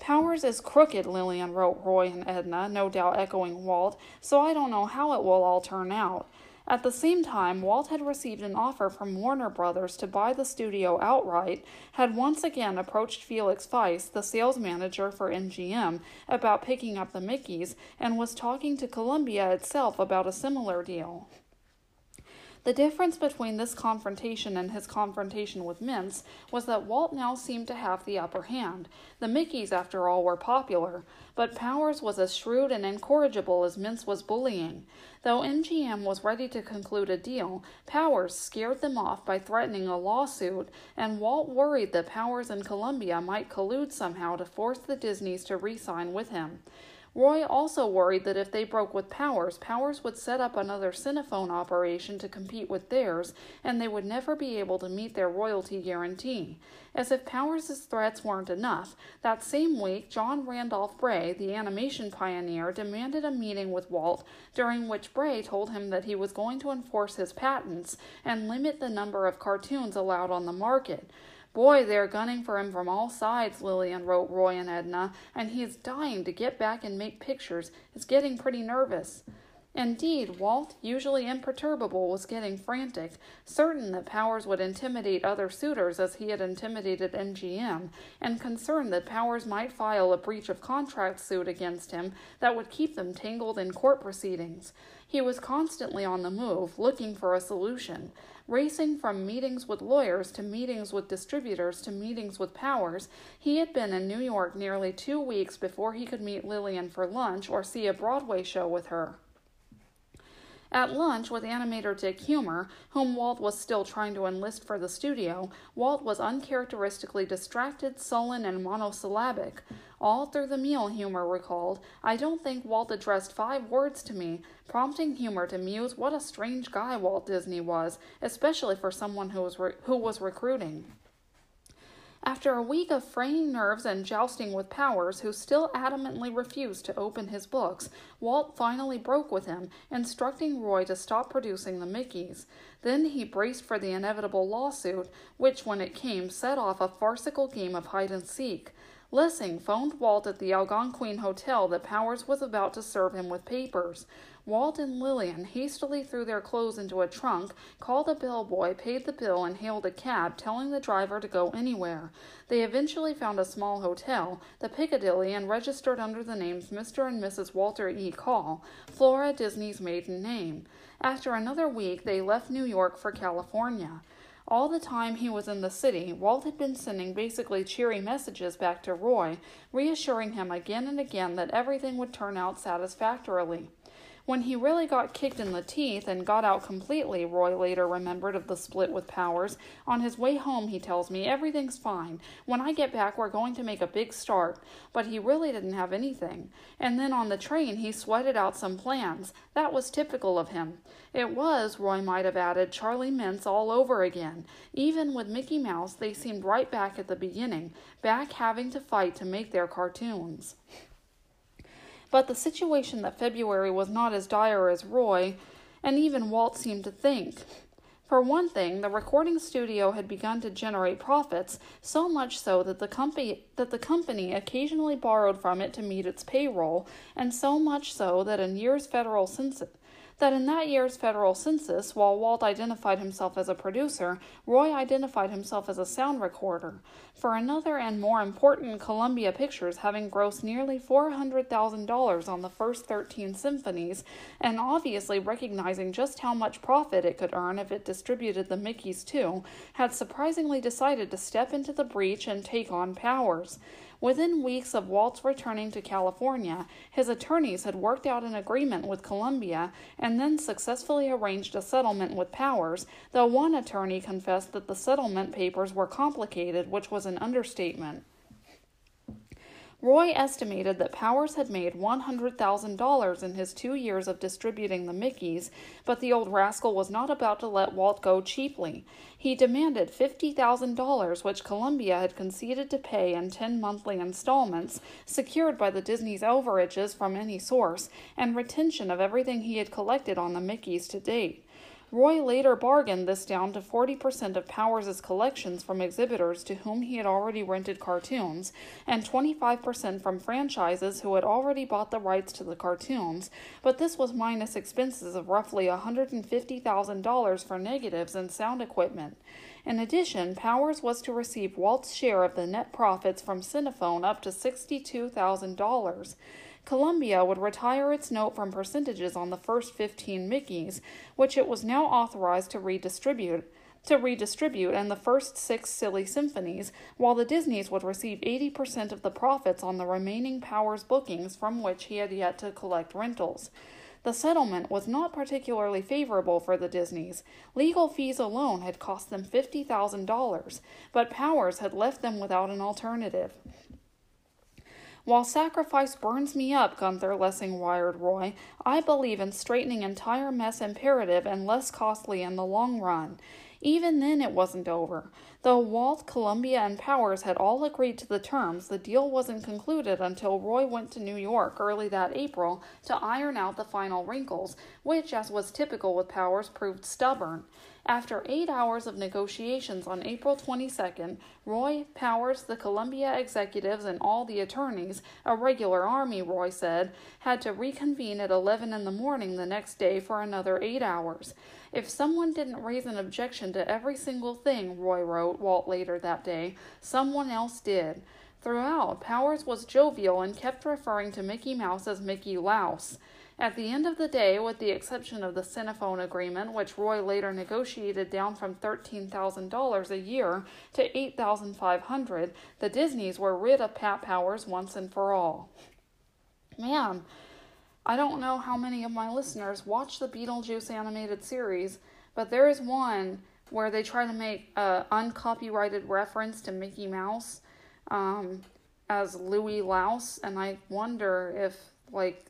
Powers is crooked, Lillian wrote Roy and Edna, no doubt echoing Walt, so I don't know how it will all turn out. At the same time, Walt had received an offer from Warner Brothers to buy the studio outright, had once again approached Felix Weiss, the sales manager for MGM, about picking up the Mickeys, and was talking to Columbia itself about a similar deal. The difference between this confrontation and his confrontation with Mintz was that Walt now seemed to have the upper hand. The Mickeys, after all, were popular, but Powers was as shrewd and incorrigible as Mintz was bullying. Though MGM was ready to conclude a deal, Powers scared them off by threatening a lawsuit, and Walt worried that Powers and Columbia might collude somehow to force the Disneys to re sign with him. Roy also worried that if they broke with Powers, Powers would set up another Cinephone operation to compete with theirs, and they would never be able to meet their royalty guarantee. As if Powers' threats weren't enough, that same week, John Randolph Bray, the animation pioneer, demanded a meeting with Walt, during which Bray told him that he was going to enforce his patents and limit the number of cartoons allowed on the market. Boy, they're gunning for him from all sides, Lillian wrote Roy and Edna, and he is dying to get back and make pictures. Is getting pretty nervous. Indeed, Walt, usually imperturbable, was getting frantic, certain that Powers would intimidate other suitors as he had intimidated MGM, and concerned that Powers might file a breach of contract suit against him that would keep them tangled in court proceedings. He was constantly on the move, looking for a solution. Racing from meetings with lawyers to meetings with distributors to meetings with powers, he had been in New York nearly two weeks before he could meet Lillian for lunch or see a Broadway show with her. At lunch with animator Dick Huemer, whom Walt was still trying to enlist for the studio, Walt was uncharacteristically distracted, sullen, and monosyllabic. All through the meal, Huemer recalled, I don't think Walt addressed five words to me, prompting Huemer to muse what a strange guy Walt Disney was, especially for someone who was, re- who was recruiting. After a week of fraying nerves and jousting with Powers, who still adamantly refused to open his books, Walt finally broke with him, instructing Roy to stop producing the Mickeys. Then he braced for the inevitable lawsuit, which, when it came, set off a farcical game of hide and seek. Lessing phoned Walt at the Algonquin Hotel that Powers was about to serve him with papers. Walt and Lillian hastily threw their clothes into a trunk, called a bellboy, paid the bill, and hailed a cab, telling the driver to go anywhere. They eventually found a small hotel, the Piccadilly, and registered under the names Mr. and Mrs. Walter E. Call, Flora Disney's maiden name. After another week, they left New York for California. All the time he was in the city, Walt had been sending basically cheery messages back to Roy, reassuring him again and again that everything would turn out satisfactorily. When he really got kicked in the teeth and got out completely, Roy later remembered of the split with Powers. On his way home, he tells me, everything's fine. When I get back, we're going to make a big start. But he really didn't have anything. And then on the train, he sweated out some plans. That was typical of him. It was, Roy might have added, Charlie Mintz all over again. Even with Mickey Mouse, they seemed right back at the beginning, back having to fight to make their cartoons. But the situation that February was not as dire as Roy and even Walt seemed to think. For one thing, the recording studio had begun to generate profits, so much so that the company that the company occasionally borrowed from it to meet its payroll, and so much so that in year's federal census that in that year's federal census, while Walt identified himself as a producer, Roy identified himself as a sound recorder. For another and more important, Columbia Pictures, having grossed nearly $400,000 on the first 13 symphonies, and obviously recognizing just how much profit it could earn if it distributed the Mickeys too, had surprisingly decided to step into the breach and take on Powers. Within weeks of Walt's returning to California, his attorneys had worked out an agreement with Columbia and then successfully arranged a settlement with Powers, though one attorney confessed that the settlement papers were complicated, which was an understatement. Roy estimated that Powers had made $100,000 in his two years of distributing the Mickeys, but the old rascal was not about to let Walt go cheaply. He demanded $50,000, which Columbia had conceded to pay in 10 monthly installments, secured by the Disney's overages from any source, and retention of everything he had collected on the Mickeys to date. Roy later bargained this down to 40% of Powers' collections from exhibitors to whom he had already rented cartoons, and 25% from franchises who had already bought the rights to the cartoons, but this was minus expenses of roughly $150,000 for negatives and sound equipment. In addition, Powers was to receive Walt's share of the net profits from Cinephone up to $62,000. Columbia would retire its note from percentages on the first 15 Mickeys, which it was now authorized to redistribute to redistribute and the first six silly symphonies, while the Disneys would receive 80% of the profits on the remaining Powers bookings from which he had yet to collect rentals. The settlement was not particularly favorable for the Disneys. Legal fees alone had cost them $50,000, but Powers had left them without an alternative. While sacrifice burns me up, Gunther Lessing wired Roy, I believe in straightening entire mess imperative and less costly in the long run. Even then, it wasn't over. Though Walt, Columbia, and Powers had all agreed to the terms, the deal wasn't concluded until Roy went to New York early that April to iron out the final wrinkles, which, as was typical with Powers, proved stubborn. After eight hours of negotiations on April 22nd, Roy, Powers, the Columbia executives, and all the attorneys, a regular army, Roy said, had to reconvene at 11 in the morning the next day for another eight hours. If someone didn't raise an objection to every single thing, Roy wrote Walt later that day, someone else did. Throughout, Powers was jovial and kept referring to Mickey Mouse as Mickey Louse. At the end of the day, with the exception of the Cinephone agreement, which Roy later negotiated down from $13,000 a year to 8,500, the Disneys were rid of Pat Powers once and for all. Man, I don't know how many of my listeners watch the Beetlejuice animated series, but there is one where they try to make an uncopyrighted reference to Mickey Mouse um, as Louis Louse, and I wonder if like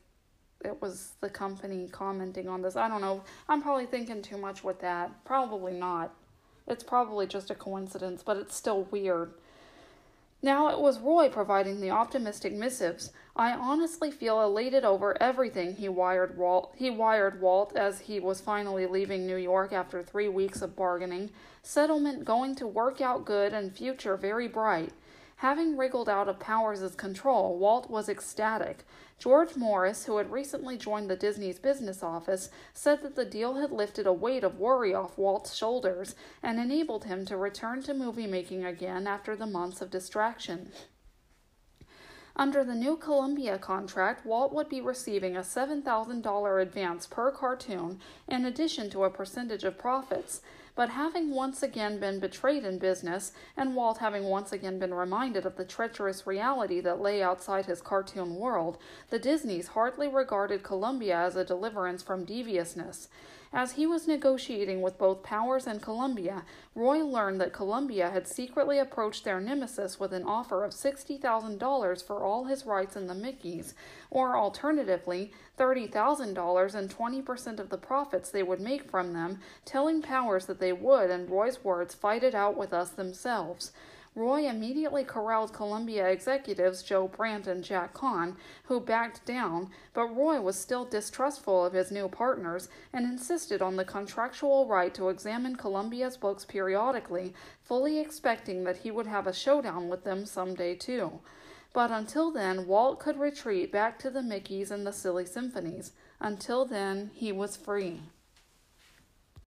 it was the company commenting on this. I don't know. I'm probably thinking too much with that. Probably not. It's probably just a coincidence, but it's still weird. Now it was Roy providing the optimistic missives. I honestly feel elated over everything he wired Walt. He wired Walt as he was finally leaving New York after 3 weeks of bargaining. Settlement going to work out good and future very bright. Having wriggled out of Powers' control, Walt was ecstatic. George Morris, who had recently joined the Disney's business office, said that the deal had lifted a weight of worry off Walt's shoulders and enabled him to return to movie making again after the months of distraction. Under the new Columbia contract, Walt would be receiving a $7,000 advance per cartoon in addition to a percentage of profits. But having once again been betrayed in business, and Walt having once again been reminded of the treacherous reality that lay outside his cartoon world, the Disneys hardly regarded Columbia as a deliverance from deviousness. As he was negotiating with both Powers and Columbia, Roy learned that Columbia had secretly approached their nemesis with an offer of $60,000 for all his rights in the Mickeys, or alternatively, $30,000 and 20% of the profits they would make from them, telling Powers that they would, in Roy's words, fight it out with us themselves. Roy immediately corralled Columbia executives Joe Brandt and Jack Cohn, who backed down, but Roy was still distrustful of his new partners and insisted on the contractual right to examine Columbia's books periodically, fully expecting that he would have a showdown with them someday too. But until then, Walt could retreat back to the Mickeys and the Silly Symphonies. Until then, he was free.